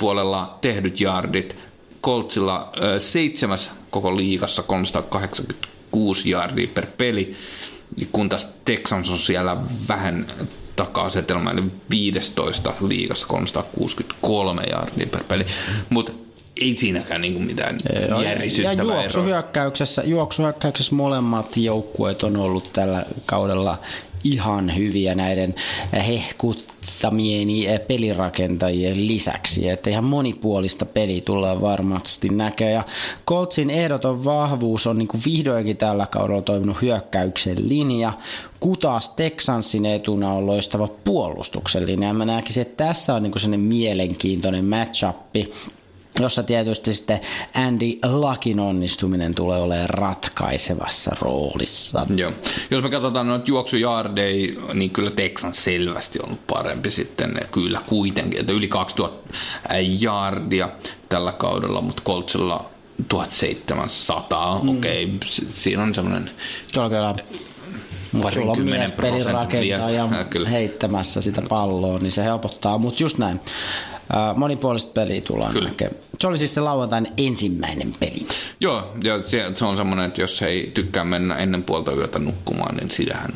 puolella, tehdyt yardit. Coltsilla ö, seitsemäs koko liigassa 386 yardia per peli, kun taas Texans on siellä vähän taka-asetelma, eli 15 liigassa 363 yardia per peli. Mutta ei siinäkään niinku mitään ja järisyttävää eroa. juoksuhyökkäyksessä, juoksuhyökkäyksessä molemmat joukkueet on ollut tällä kaudella ihan hyviä näiden hehkuttamien pelirakentajien lisäksi. Että ihan monipuolista peliä tullaan varmasti näkemään. Ja Coltsin ehdoton vahvuus on niin kuin vihdoinkin tällä kaudella toiminut hyökkäyksen linja, kun taas Texansin etuna on loistava puolustuksen linja. Mä näkisin, että tässä on niin kuin sellainen mielenkiintoinen matchup jossa tietysti sitten Andy Lakin onnistuminen tulee olemaan ratkaisevassa roolissa. Joo. Jos me katsotaan noita juoksujaardeja, niin kyllä Texans selvästi on parempi sitten, kyllä kuitenkin, että yli 2000 jaardia tällä kaudella, mutta Coltsilla 1700, mm. okei, okay, siinä on semmoinen Se on kyllä sulla on mies pelin rakentaja ja kyllä. heittämässä sitä palloa, niin se helpottaa. Mutta just näin. Monipuolista peliä tullaan Kyllä. näkemään. Se oli siis se lauantain ensimmäinen peli. Joo, ja se, se on semmoinen, että jos ei tykkää mennä ennen puolta yötä nukkumaan, niin sitähän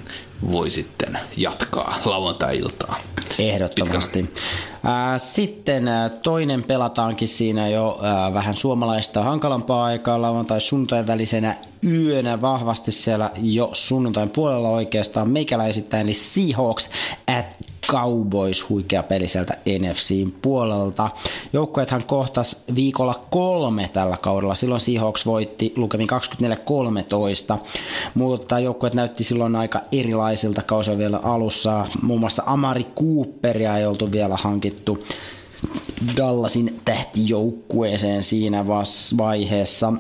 voi sitten jatkaa lauantai-iltaa. Ehdottomasti. Ää, Sitten toinen pelataankin siinä jo vähän suomalaista hankalampaa aikaa lauantai sunnuntain välisenä yönä vahvasti siellä jo sunnuntain puolella oikeastaan meikäläisittäin eli Seahawks at Cowboys huikea peli sieltä NFCin puolelta. Joukkueethan kohtas viikolla kolme tällä kaudella. Silloin Seahawks voitti lukemin 24-13, mutta joukkueet näytti silloin aika erilaisilta kausia vielä alussa. Muun muassa Amari Cooperia ei oltu vielä hankittu Dallasin tähtijoukkueeseen siinä vaiheessa.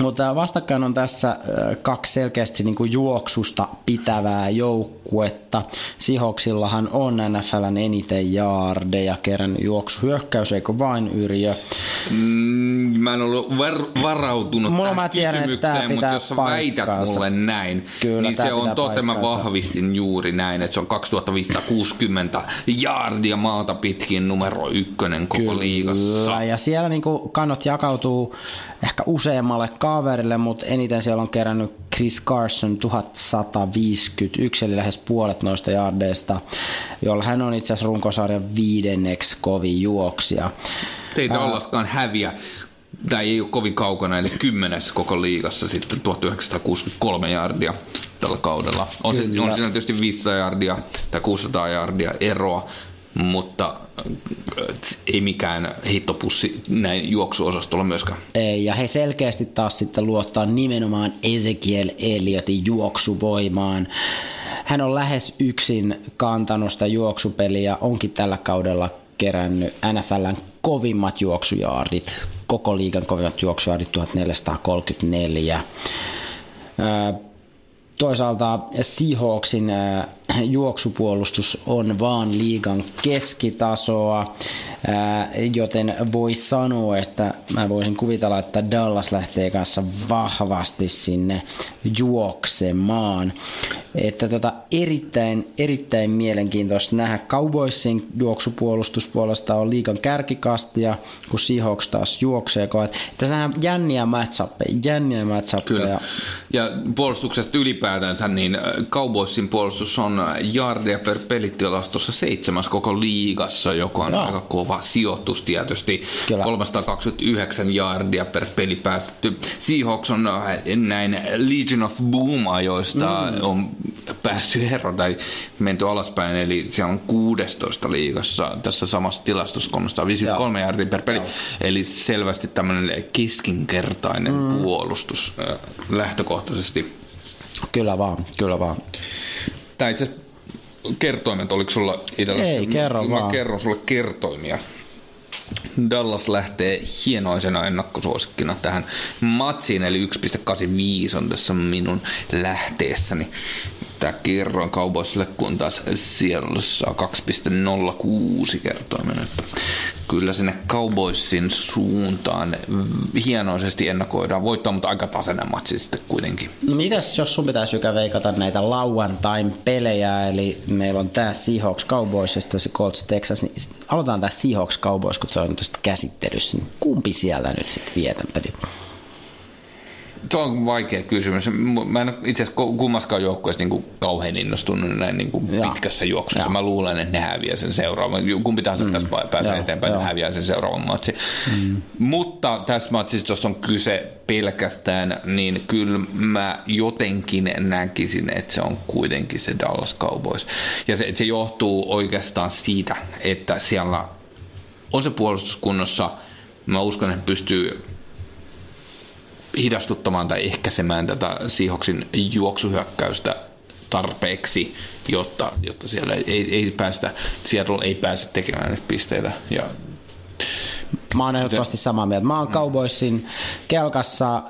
Mutta vastakkain on tässä kaksi selkeästi niin kuin juoksusta pitävää joukkuetta. Sihoksillahan on NFLn eniten jaardeja kerännyt juoksuhyökkäys, eikö vain Yrjö? Mm, mä en ollut var- varautunut Mulla tähän mä tiedän, kysymykseen, mutta jos sä väität mulle näin, Kyllä, niin se on totta. Mä vahvistin juuri näin, että se on 2560 jaardia maata pitkin numero ykkönen koko liigassa. Kyllä, ja siellä niin kuin kannot jakautuu ehkä useammalle kaverille, mutta eniten siellä on kerännyt Chris Carson 1151, eli lähes puolet noista jardeista, jolla hän on itse asiassa runkosarjan viidenneksi kovin juoksija. Ei Dallaskaan häviä. Tämä ei ole kovin kaukana, eli kymmenes koko liigassa sitten 1963 jardia tällä kaudella. On, se, Kyllä. on siinä tietysti 500 jardia tai 600 jardia eroa, mutta äh, ei mikään hittopussi näin juoksuosastolla myöskään. Ei, ja he selkeästi taas sitten luottaa nimenomaan Ezekiel Elliotin juoksuvoimaan. Hän on lähes yksin kantanut sitä juoksupeliä, onkin tällä kaudella kerännyt NFLn kovimmat juoksujaardit, koko liigan kovimmat juoksujaardit 1434. Ää, Toisaalta Seahawksin ää, juoksupuolustus on vaan liigan keskitasoa, ää, joten voi sanoa, että mä voisin kuvitella, että Dallas lähtee kanssa vahvasti sinne juoksemaan. Että tota, erittäin, erittäin mielenkiintoista nähdä. Cowboysin juoksupuolustus puolesta on liigan kärkikastia, kun Seahawks taas juoksee. Tässä on jänniä matchappeja, jänniä matchappeja. Kyllä. Ja puolustuksesta ylipäätänsä, niin äh, Cowboysin puolustus on jardeja per pelitilastossa seitsemäs koko liigassa, joka on Joo. aika kova sijoitus tietysti. Kyllä. 329 jardia per peli päästetty. Seahawks on äh, näin Legion of Boom-ajoista mm. on päässyt eroon tai menty alaspäin, eli siellä on 16 liigassa tässä samassa tilastossa 353 jardia per peli. Eli selvästi tämmöinen keskinkertainen mm. puolustus äh, lähtökohtaisesti. Kyllä vaan, kyllä vaan. Tai itse asiassa kertoimet, oliko sulla itsellä? Ei, kerro mä, vaan. Mä kerron sulle kertoimia. Dallas lähtee hienoisena ennakkosuosikkina tähän matsiin, eli 1,85 on tässä minun lähteessäni. Tämä kerroin Cowboysille, kun taas siellä saa 2,06 kertoimen. Että kyllä sinne Cowboysin suuntaan hienoisesti ennakoidaan voittoa, mutta aika tasainen matsi sitten kuitenkin. No mitäs jos sun pitäisi joka veikata näitä lauantain pelejä, eli meillä on tää Seahawks Cowboys ja sitten se Colts Texas, niin aloitetaan tää Seahawks Cowboys, kun se on tästä käsittelyssä, niin kumpi siellä nyt sitten vie tämän pelin? Tuo on vaikea kysymys. Mä en itse asiassa kummaskaan joukkueesta niin kauhean innostunut näin niin kuin pitkässä juoksussa. Mä luulen, että ne häviää sen seuraavan. Kumpi tahansa mm. tässä pääsee eteenpäin, ne joo. häviää sen seuraavan matsin. Mm. Mutta tässä matsissa, jos on kyse pelkästään, niin kyllä mä jotenkin näkisin, että se on kuitenkin se Dallas Cowboys. Ja se, se johtuu oikeastaan siitä, että siellä on se puolustus kunnossa. Mä uskon, että pystyy hidastuttamaan tai ehkäisemään tätä Seahawksin juoksuhyökkäystä tarpeeksi, jotta, jotta siellä ei, ei päästä, Seattle ei pääse tekemään niitä pisteitä. Ja Mä oon ehdottomasti samaa mieltä. Mä oon Cowboysin kelkassa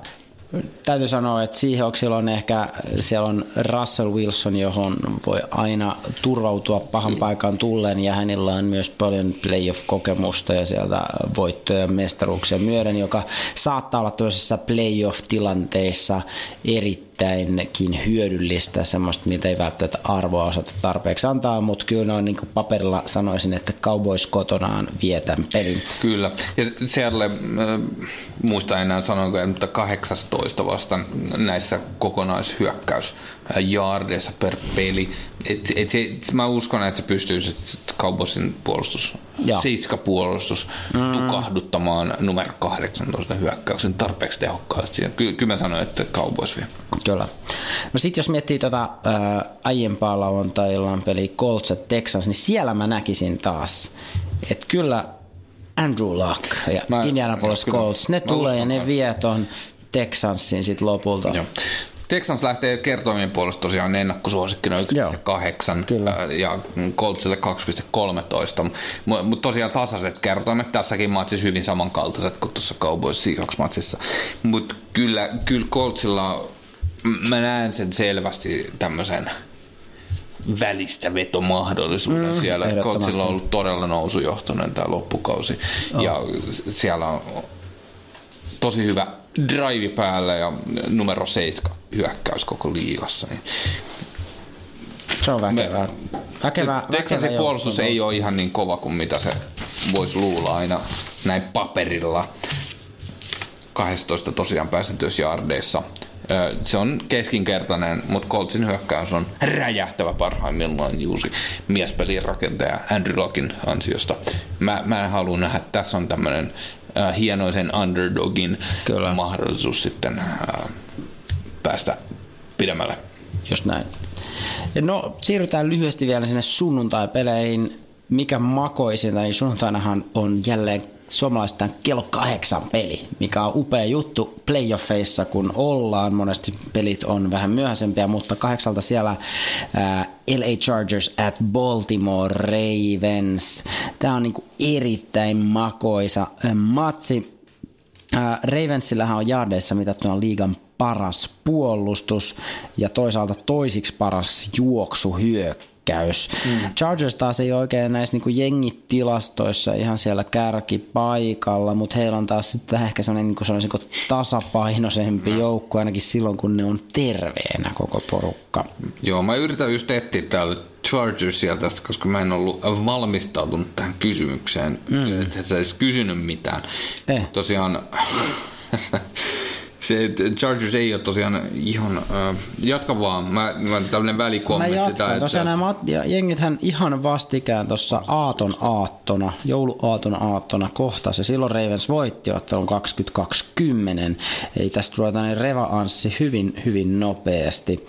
täytyy sanoa, että Seahawksilla on ehkä, siellä on Russell Wilson, johon voi aina turvautua pahan paikan tulleen ja hänellä on myös paljon playoff-kokemusta ja sieltä voittoja ja mestaruuksia myöden, joka saattaa olla tämmöisissä playoff-tilanteissa erittäinkin hyödyllistä, semmoista, mitä ei välttämättä arvoa osata tarpeeksi antaa, mutta kyllä noin niin paperilla sanoisin, että Cowboys kotonaan vietän pelin. Kyllä. Ja Seattle, äh, muista enää sanoinko, mutta 18 vastaan näissä kokonaishyökkäys jaardeissa per peli. Et, et se, mä uskon, että se pystyy Cowboysin puolustus, Joo. seiska-puolustus, mm. tukahduttamaan numero 18 hyökkäyksen tarpeeksi tehokkaasti. Ky- kyllä mä sanoin, että Cowboys vie. Kyllä. No sitten jos miettii tota, ää, aiempaa lauantai-illan peli Colts ja Texans, niin siellä mä näkisin taas, että kyllä Andrew Luck ja Mä- Indianapolis. Colts, ne tulee ja ne vie ton Texansin sit lopulta. Joo. Texans lähtee kertoimien puolesta tosiaan ennakkosuosikkina 1,8 Kyllä. ja Coltsille 2,13. Mutta tosiaan tasaiset kertoimet tässäkin matsissa hyvin samankaltaiset kuin tuossa Cowboys Seahawks matsissa. Mutta kyllä, kyllä Coltsilla mä näen sen selvästi tämmöisen välistä vetomahdollisuuden mm, siellä. Coltsilla on ollut todella nousujohtoinen tämä loppukausi. Oh. Ja siellä on tosi hyvä drive päällä ja numero 7 hyökkäys koko liigassa. Niin Se on väkevää. Väkevää, se puolustus ei ole ihan niin kova kuin mitä se voisi luulla aina näin paperilla. 12 tosiaan päästetysjardeissa. Ö, Se on keskinkertainen, mutta Coltsin hyökkäys on räjähtävä parhaimmillaan juuri miespelin rakentaja Andrew Lockin ansiosta. Mä, mä haluan nähdä, että tässä on tämmöinen äh, hienoisen underdogin Kyllä. mahdollisuus sitten äh, päästä pidemmälle. Just näin. No, siirrytään lyhyesti vielä sinne sunnuntai-peleihin. Mikä makoisinta, niin sunnuntainahan on jälleen suomalaistaan kello kahdeksan peli, mikä on upea juttu playoffeissa, kun ollaan. Monesti pelit on vähän myöhäisempiä, mutta kahdeksalta siellä ää, LA Chargers at Baltimore Ravens. Tämä on niinku erittäin makoisa matsi. Ää, Ravensillähän on jardeissa mitattuna liigan paras puolustus ja toisaalta toisiksi paras juoksuhyökkäys. Mm. Chargers taas ei oikein näissä niinku jengitilastoissa ihan siellä kärkipaikalla, mutta heillä on taas sitten ehkä sellainen niinku sanoisinko tasapainoisempi mm. joukko ainakin silloin, kun ne on terveenä koko porukka. Joo, mä yritän just etsiä täällä Chargersia tästä, koska mä en ollut valmistautunut tähän kysymykseen, mm. että sä edes kysynyt mitään. Eh. Tosiaan se että Chargers ei ole tosiaan ihan, äh, jatka vaan, mä, mä tämmönen Mä välikommentti. jatkan. tää, Tosiaan nämä mat- ja jengithän ihan vastikään tuossa aaton aattona, jouluaaton aattona kohtasi. Silloin Ravens voitti ottelun 22-10. Eli tästä tulee tämmöinen revaanssi hyvin, hyvin nopeasti.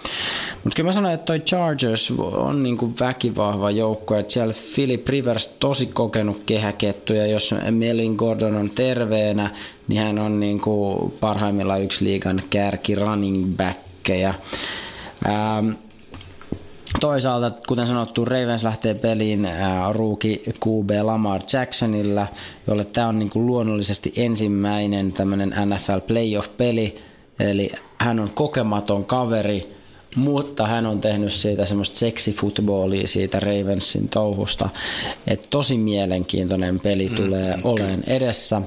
Mutta kyllä mä sanoin, että toi Chargers on niinku väkivahva joukko. Että siellä Philip Rivers tosi kokenut kehäkettu ja jos Melin Gordon on terveenä, niin hän on niinku parhaimmillaan yksi liigan kärki running backkejä. Ähm, Toisaalta, kuten sanottu, Ravens lähtee peliin ää, rookie QB Lamar Jacksonilla, jolle tämä on niinku luonnollisesti ensimmäinen tämmöinen NFL playoff-peli, eli hän on kokematon kaveri, mutta hän on tehnyt siitä semmoista seksifootballia siitä Ravensin touhusta, että tosi mielenkiintoinen peli tulee oleen edessä.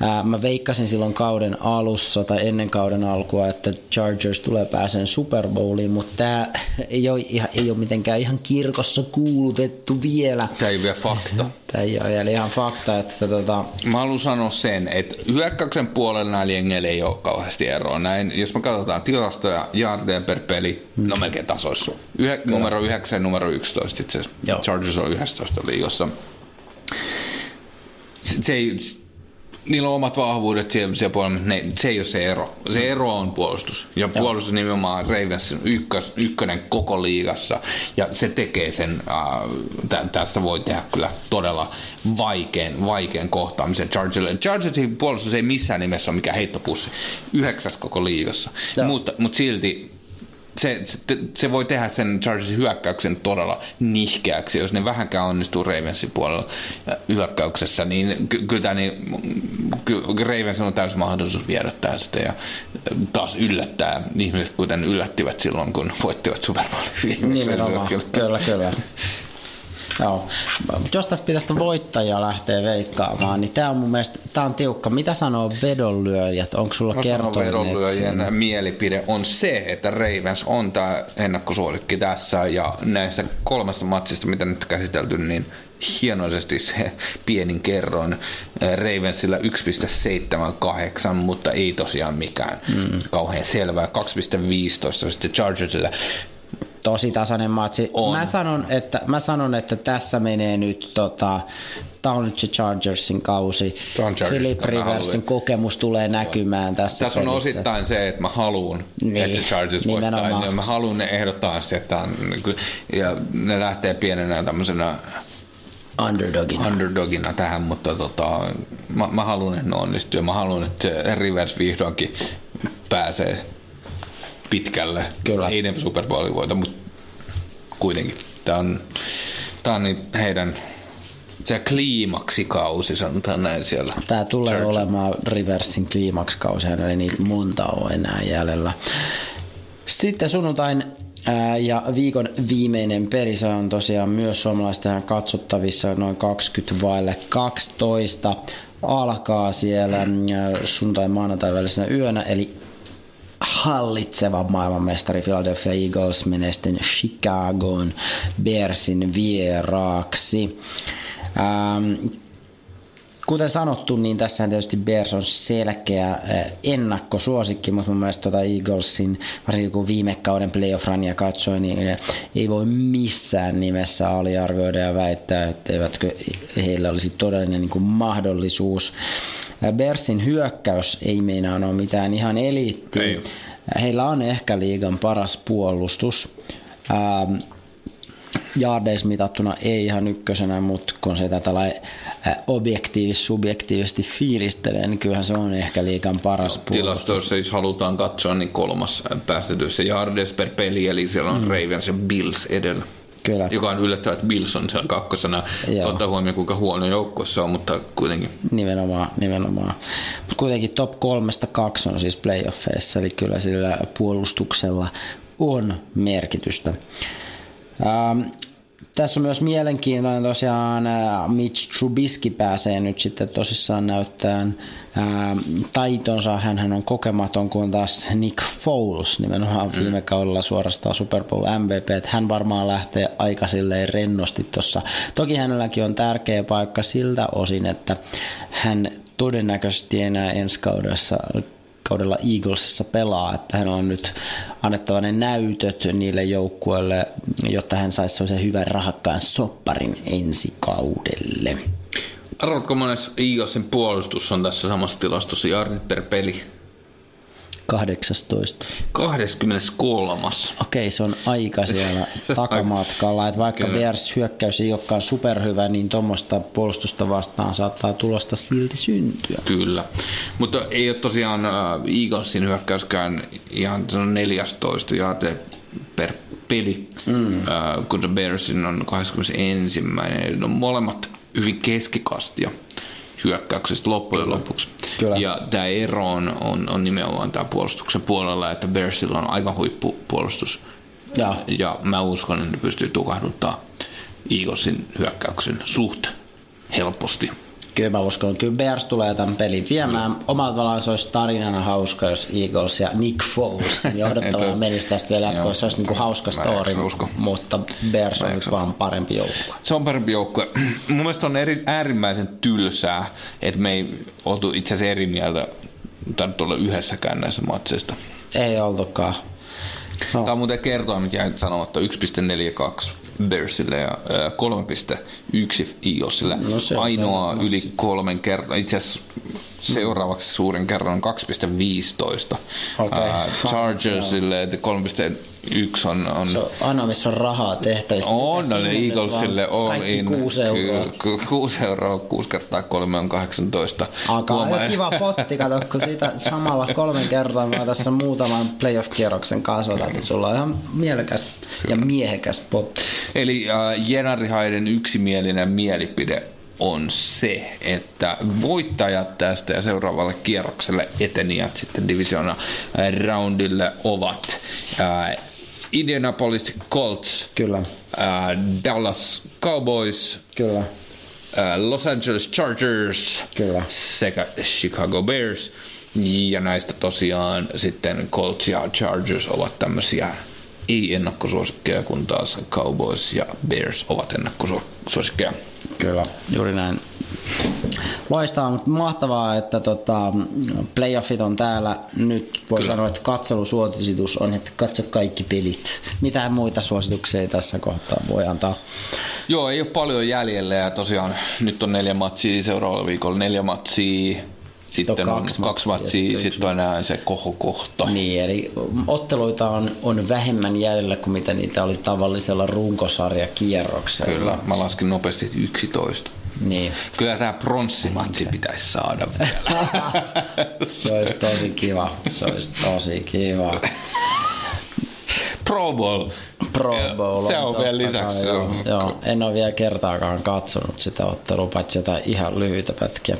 Ää, mä veikkasin silloin kauden alussa tai ennen kauden alkua, että Chargers tulee pääseen Super Bowliin, mutta tämä ei ole, ihan, ei ole mitenkään ihan kirkossa kuulutettu vielä. Tämä ei ole vielä fakta. Tämä ei ole vielä ihan fakta, että tota, Mä haluan sanoa sen, että hyökkäyksen puolella näillä jengeillä ei ole kauheasti eroa. Näin, jos me katsotaan tilastoja, jardeja per peli, mm. no melkein tasoissa. Yhe, numero 9 ja numero 11 itse asiassa. Joo. Chargers on 11 liigassa. Se, se ei, niillä on omat vahvuudet siellä, siellä puolella, mutta ne, se ei ole se ero. Se ero on puolustus. Ja puolustus nimenomaan Ravensin ykkös, ykkönen koko liigassa. Ja se tekee sen, äh, tä, tästä voi tehdä kyllä todella vaikean, vaikean kohtaamisen Chargersille. Chargersin puolustus ei missään nimessä ole mikään heittopussi. Yhdeksäs koko liigassa. Joo. Mutta, mutta silti se, se, se, voi tehdä sen Chargersin hyökkäyksen todella nihkeäksi, jos ne vähänkään onnistuu Ravensin puolella hyökkäyksessä, niin ky- kyllä niin, ky- Ravens on täysin mahdollisuus viedättää sitä ja taas yllättää ihmiset, kuten yllättivät silloin, kun voittivat Super Bowlin viimeksi. Nimenomaan, kyllä, kyllä. Joo. Jos tästä pitäisi voittajaa lähteä veikkaamaan, niin tämä on mun mielestä tää on tiukka. Mitä sanoo vedonlyöjät? Onko sulla Mä sanon kertoneet vedonlyöjien mielipide on se, että Ravens on tämä ennakkosuosikki tässä ja näistä kolmesta matsista, mitä nyt käsitelty, niin hienoisesti se pienin kerroin Ravensilla 1,78, mutta ei tosiaan mikään mm. kauhean selvää. 2,15 sitten Chargersilla Tosi tasainen matsi. On. Mä sanon, että, mä sanon, että tässä menee nyt tota, Township Chargersin kausi. Town Chargers, Philip Riversin kokemus tulee näkymään tässä Tässä on pelissä. osittain se, että mä haluan, Niin, että se Chargers voittaa. nimenomaan. Ja Mä haluan ne ehdottomasti, että on, ja ne lähtee pienenä tämmöisenä Underdogina. underdogina tähän, mutta tota, mä, mä haluan, että ne onnistuu ja mä haluan, että Rivers vihdoinkin pääsee pitkälle. Kyllä. Ei ne Super Bowlin voita, mutta kuitenkin. Tämä on, tää on niin heidän se kliimaksikausi, sanotaan näin siellä. Tämä tulee Church. olemaan Riversin kliimakskausi, eli niitä monta on enää jäljellä. Sitten sunnuntain ää, ja viikon viimeinen peli, se on tosiaan myös suomalaisten katsottavissa noin 20 vaille 12. Alkaa siellä sunnuntai maanantai välisenä yönä, eli hallitseva maailmanmestari Philadelphia Eagles menee sitten Chicagoon Bearsin vieraaksi. Ähm, kuten sanottu, niin tässä tietysti Bears on selkeä eh, ennakkosuosikki, mutta mun mielestä tuota Eaglesin, varsinkin kun viime kauden playoff-rania katsoi, niin eh, ei voi missään nimessä aliarvioida ja väittää, että eivätkö heillä olisi todellinen niin kuin mahdollisuus. Bearsin hyökkäys ei meinaa ole mitään ihan eliittiä. Ei. Heillä on ehkä liigan paras puolustus. Ähm, mitattuna ei ihan ykkösenä, mutta kun se tätä objektiivis subjektiivisesti fiilistelee, niin kyllähän se on ehkä liikan paras puolustus. Tilastoissa, jos halutaan katsoa, niin kolmas päästetyissä yardes per peli, eli siellä on mm. Ravens ja Bills edellä. Kyllä. Joka on yllättävää, että Bills on siellä kakkosena. Joo. Ottaa huomioon, kuinka huono joukko se on, mutta kuitenkin. Nimenomaan, nimenomaan. Mutta kuitenkin top kolmesta kaksi on siis playoffeissa, eli kyllä sillä puolustuksella on merkitystä. Ähm, tässä on myös mielenkiintoinen tosiaan äh, Mitch Trubisky pääsee nyt sitten tosissaan näyttämään äh, taitonsa. Hän on kokematon kuin taas Nick Foles nimenomaan mm. viime kaudella suorastaan Super Bowl MVP. Että hän varmaan lähtee aika silleen rennosti tuossa. Toki hänelläkin on tärkeä paikka siltä osin, että hän todennäköisesti enää ensi kaudessa kaudella Eaglesissa pelaa, että hän on nyt annettava ne näytöt niille joukkueille, jotta hän saisi sellaisen hyvän rahakkaan sopparin ensi kaudelle. Arvatko monessa Eaglesin puolustus on tässä samassa tilastossa yardit per peli? 18. 23. Okei, se on aika siellä takamatkalla, että vaikka Kyllä. Bears hyökkäys ei olekaan superhyvä, niin tuommoista puolustusta vastaan saattaa tulosta silti syntyä. Kyllä. Mutta ei ole tosiaan äh, Eaglesin hyökkäyskään ihan se on 14 yardia per peli, mm. äh, kun The Bearsin on 21. Eli ne on molemmat hyvin keskikastia hyökkäyksestä loppujen lopuksi. Kyllä. Ja tämä ero on, on, on nimenomaan tämä puolustuksen puolella, että Bearsilla on aivan huippupuolustus. Ja. ja mä uskon, että ne pystyy tukahduttaa Eaglesin hyökkäyksen suht helposti. Kyllä mä uskon, että kyllä Bears tulee tämän pelin viemään. Omalla tavallaan se olisi tarinana hauska, jos Eagles ja Nick Foles johdattavana menisi tästä vielä jatkoon. Se olisi niin kuin hauska story, mutta Bears on nyt usko. vaan parempi joukkue. Se on parempi joukkue. Mun mielestä on eri, äärimmäisen tylsää, että me ei oltu itse asiassa eri mieltä tainnut olla yhdessäkään näissä matseista. Ei oltukaan. No. Tämä on muuten kertoa, mitä jäi sanomatta, 1.42 Bearsille ja äh, 3.1 Eaglesille. No se Ainoa yli kolmen kertaa. Itse asiassa Seuraavaksi suurin kerran on 2,15. Okei. Ää, Chargersille että 3,1 on, on Se on aina missä on rahaa tehtävissä. on, no nyt Eaglesille vaan on. Kaikki in. kuusi euroa. Ky- euroa, kuusi kertaa kolme on 18. Alkaa Huomaa- jo kiva potti, kato, kun siitä samalla kolmen kertaa mä tässä muutaman playoff-kierroksen kasvatat, niin sulla on ihan mielekäs ja miehekäs potti. Eli äh, Jenarihaiden yksimielinen mielipide on se, että voittajat tästä ja seuraavalle kierrokselle etenijät sitten divisiona roundille ovat äh, Indianapolis Colts, Kyllä, äh, Dallas Cowboys, kyllä. äh, Los Angeles Chargers Kyllä. sekä Chicago Bears. Ja näistä tosiaan sitten Colts ja Chargers ovat tämmöisiä ei-ennakkosuosikkeja, kun taas Cowboys ja Bears ovat ennakkosuosikkeja. Kyllä, juuri näin. Loistavaa, mutta mahtavaa, että tota, playoffit on täällä. Nyt voi Kyllä. sanoa, että katselusuositus on, että katso kaikki pelit. Mitään muita suosituksia ei tässä kohtaa voi antaa. Joo, ei ole paljon jäljellä ja tosiaan nyt on neljä matsia, seuraavalla viikolla neljä matsia, sitten on kaksi kaksi, matsia matsia, sitten sitten sit on enää se kohokohta. Niin, eli otteluita on, on vähemmän jäljellä kuin mitä niitä oli tavallisella runkosarjakierroksella. Kyllä, mä laskin nopeasti 11. Niin. Kyllä tämä pronssimatsi pitäisi saada vielä. Se olisi tosi kiva. Se olisi tosi kiva. Pro Bowl. Pro Bowl Se on totta vielä lisäksi. kai, Joo, on- joo, en ole vielä kertaakaan katsonut sitä ottelua, paitsi jotain ihan lyhyitä pätkiä.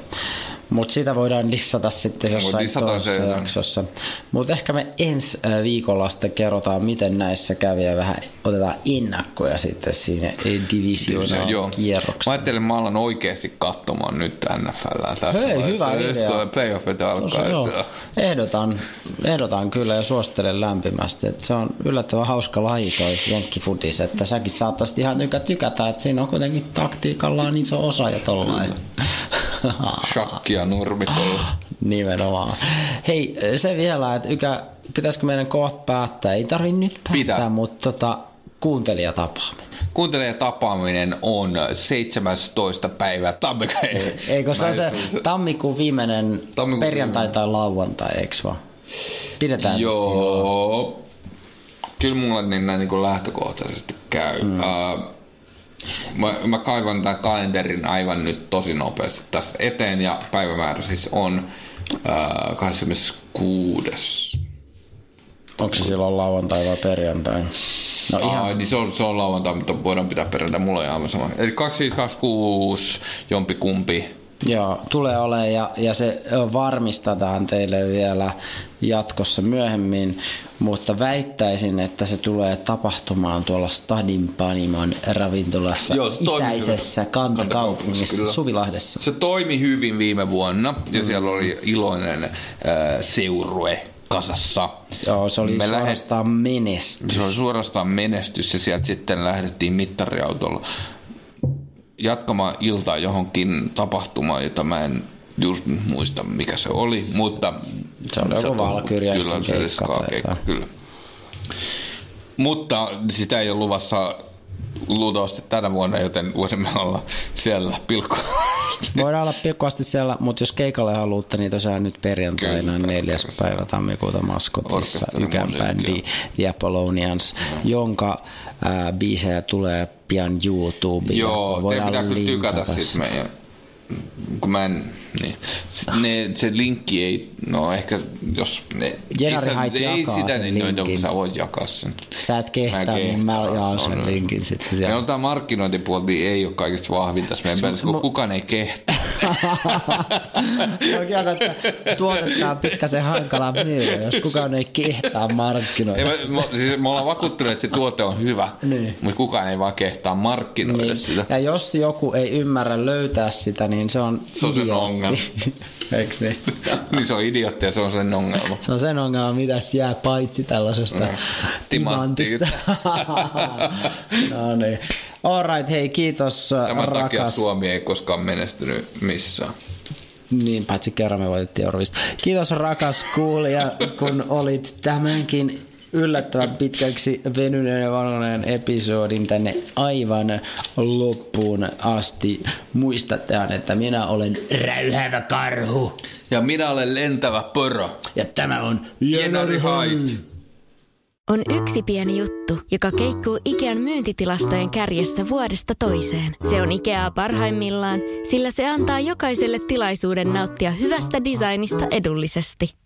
Mutta sitä voidaan dissata sitten jossain toisessa jaksossa. Mutta ehkä me ensi viikolla sitten kerrotaan, miten näissä kävi ja vähän otetaan ennakkoja sitten siinä divisioonaan Joo. Mä kierroksessa. ajattelin, mä alan oikeasti katsomaan nyt NFL tässä Hei, hyvä Nyt idea. kun playoffit alkaa. että- Ehdotan, ehdotan kyllä ja suosittelen lämpimästi. Että se on yllättävän hauska laji toi jenkkifutis, että säkin saattaisit ihan tykä, tykätä, että siinä on kuitenkin taktiikallaan iso osa ja tollain. Shakki ja nurmikolla. Nimenomaan. Hei, se vielä, että ykä, pitäisikö meidän kohta päättää? Ei tarvi nyt päättää, Pitää. mutta tota, kuuntelijatapaaminen. Kuuntelijatapaaminen on 17. päivä tammikuuta. Eikö se ole se en- tammikuun viimeinen Tammikuun perjantai tai lauantai, eikö vaan? Pidetään silloin. Joo. Kyllä mulle niin näin niin lähtökohtaisesti käy. Mm. Uh, mä, mä kaivan tämän kalenterin aivan nyt tosi nopeasti tästä eteen ja päivämäärä siis on uh, 26. Onko se silloin lauantai vai perjantai? No ihan, Aa, niin se on, se on lauantai, mutta voidaan pitää perjantai. Mulla on aivan sama. Eli 2526, jompi kumpi. joo, tulee olemaan ja, ja se varmistetaan teille vielä jatkossa myöhemmin, mutta väittäisin, että se tulee tapahtumaan tuolla Stadin Panimon ravintolassa Joo, se itäisessä kantakaupungissa kyllä. Suvilahdessa. Se toimi hyvin viime vuonna ja siellä oli iloinen äh, seurue kasassa. Joo, se oli Me lähet- suorastaan menestys. Se oli suorastaan menestys ja sieltä sitten lähdettiin mittariautolla jatkamaan iltaa johonkin tapahtumaan, jota mä en just muista mikä se oli, mutta Se oli joku Valkyrian Kyllä, se oli keikka kyllä. Mutta sitä ei ole luvassa luultavasti tänä vuonna, joten voimme olla siellä pilkku. Voidaan olla pilkkuasti siellä, mutta jos keikalle haluatte, niin tosiaan nyt perjantaina Kyllä, neljäs päivä tammikuuta Maskotissa Orkesteri Ykän musiikkia. bändi The Apollonians, jonka ää, biisejä tulee pian YouTubeen. Joo, te Voidaan pitää kyllä tykätä siis meidän kun mä en, niin. Ne, se linkki ei, no ehkä jos... Ne, Jenari ei, Hait ei sitä, sen niin noin, linkin. sä voit jakaa sen. Sä et kehtaa, niin mä kehtaan, jaan se sen on- linkin sitten siellä. on tämä markkinointipuoli ei ole kaikista vahvin tässä meidän pelissä, kun kukaan ei kehtaa. No kyllä tätä tuotetta on pikkasen hankala myydä, jos kukaan ei kehtaa markkinoida. Ei, me, me, siis me ollaan vakuuttuneet, että se tuote on hyvä, Niin. mutta kukaan ei vaan kehtaa markkinoida Niin. sitä. Ja jos joku ei ymmärrä löytää sitä, niin se on Se on sen ongelma. Eikö niin? niin se on idiootti ja se on sen ongelma. Se on sen ongelma, mitä jää paitsi tällaisesta Mm. timantista. no niin. Alright, hei kiitos Tämän takia rakas. Suomi ei koskaan menestynyt missään. Niin, paitsi kerran me voitettiin Eurovista. Kiitos rakas kuulija, kun olit tämänkin yllättävän pitkäksi venyneen ja vanhoinen episodin tänne aivan loppuun asti. Muistattehan, että minä olen räyhävä karhu. Ja minä olen lentävä pörö. Ja tämä on Jenari Hait. On yksi pieni juttu, joka keikkuu Ikean myyntitilastojen kärjessä vuodesta toiseen. Se on Ikeaa parhaimmillaan, sillä se antaa jokaiselle tilaisuuden nauttia hyvästä designista edullisesti.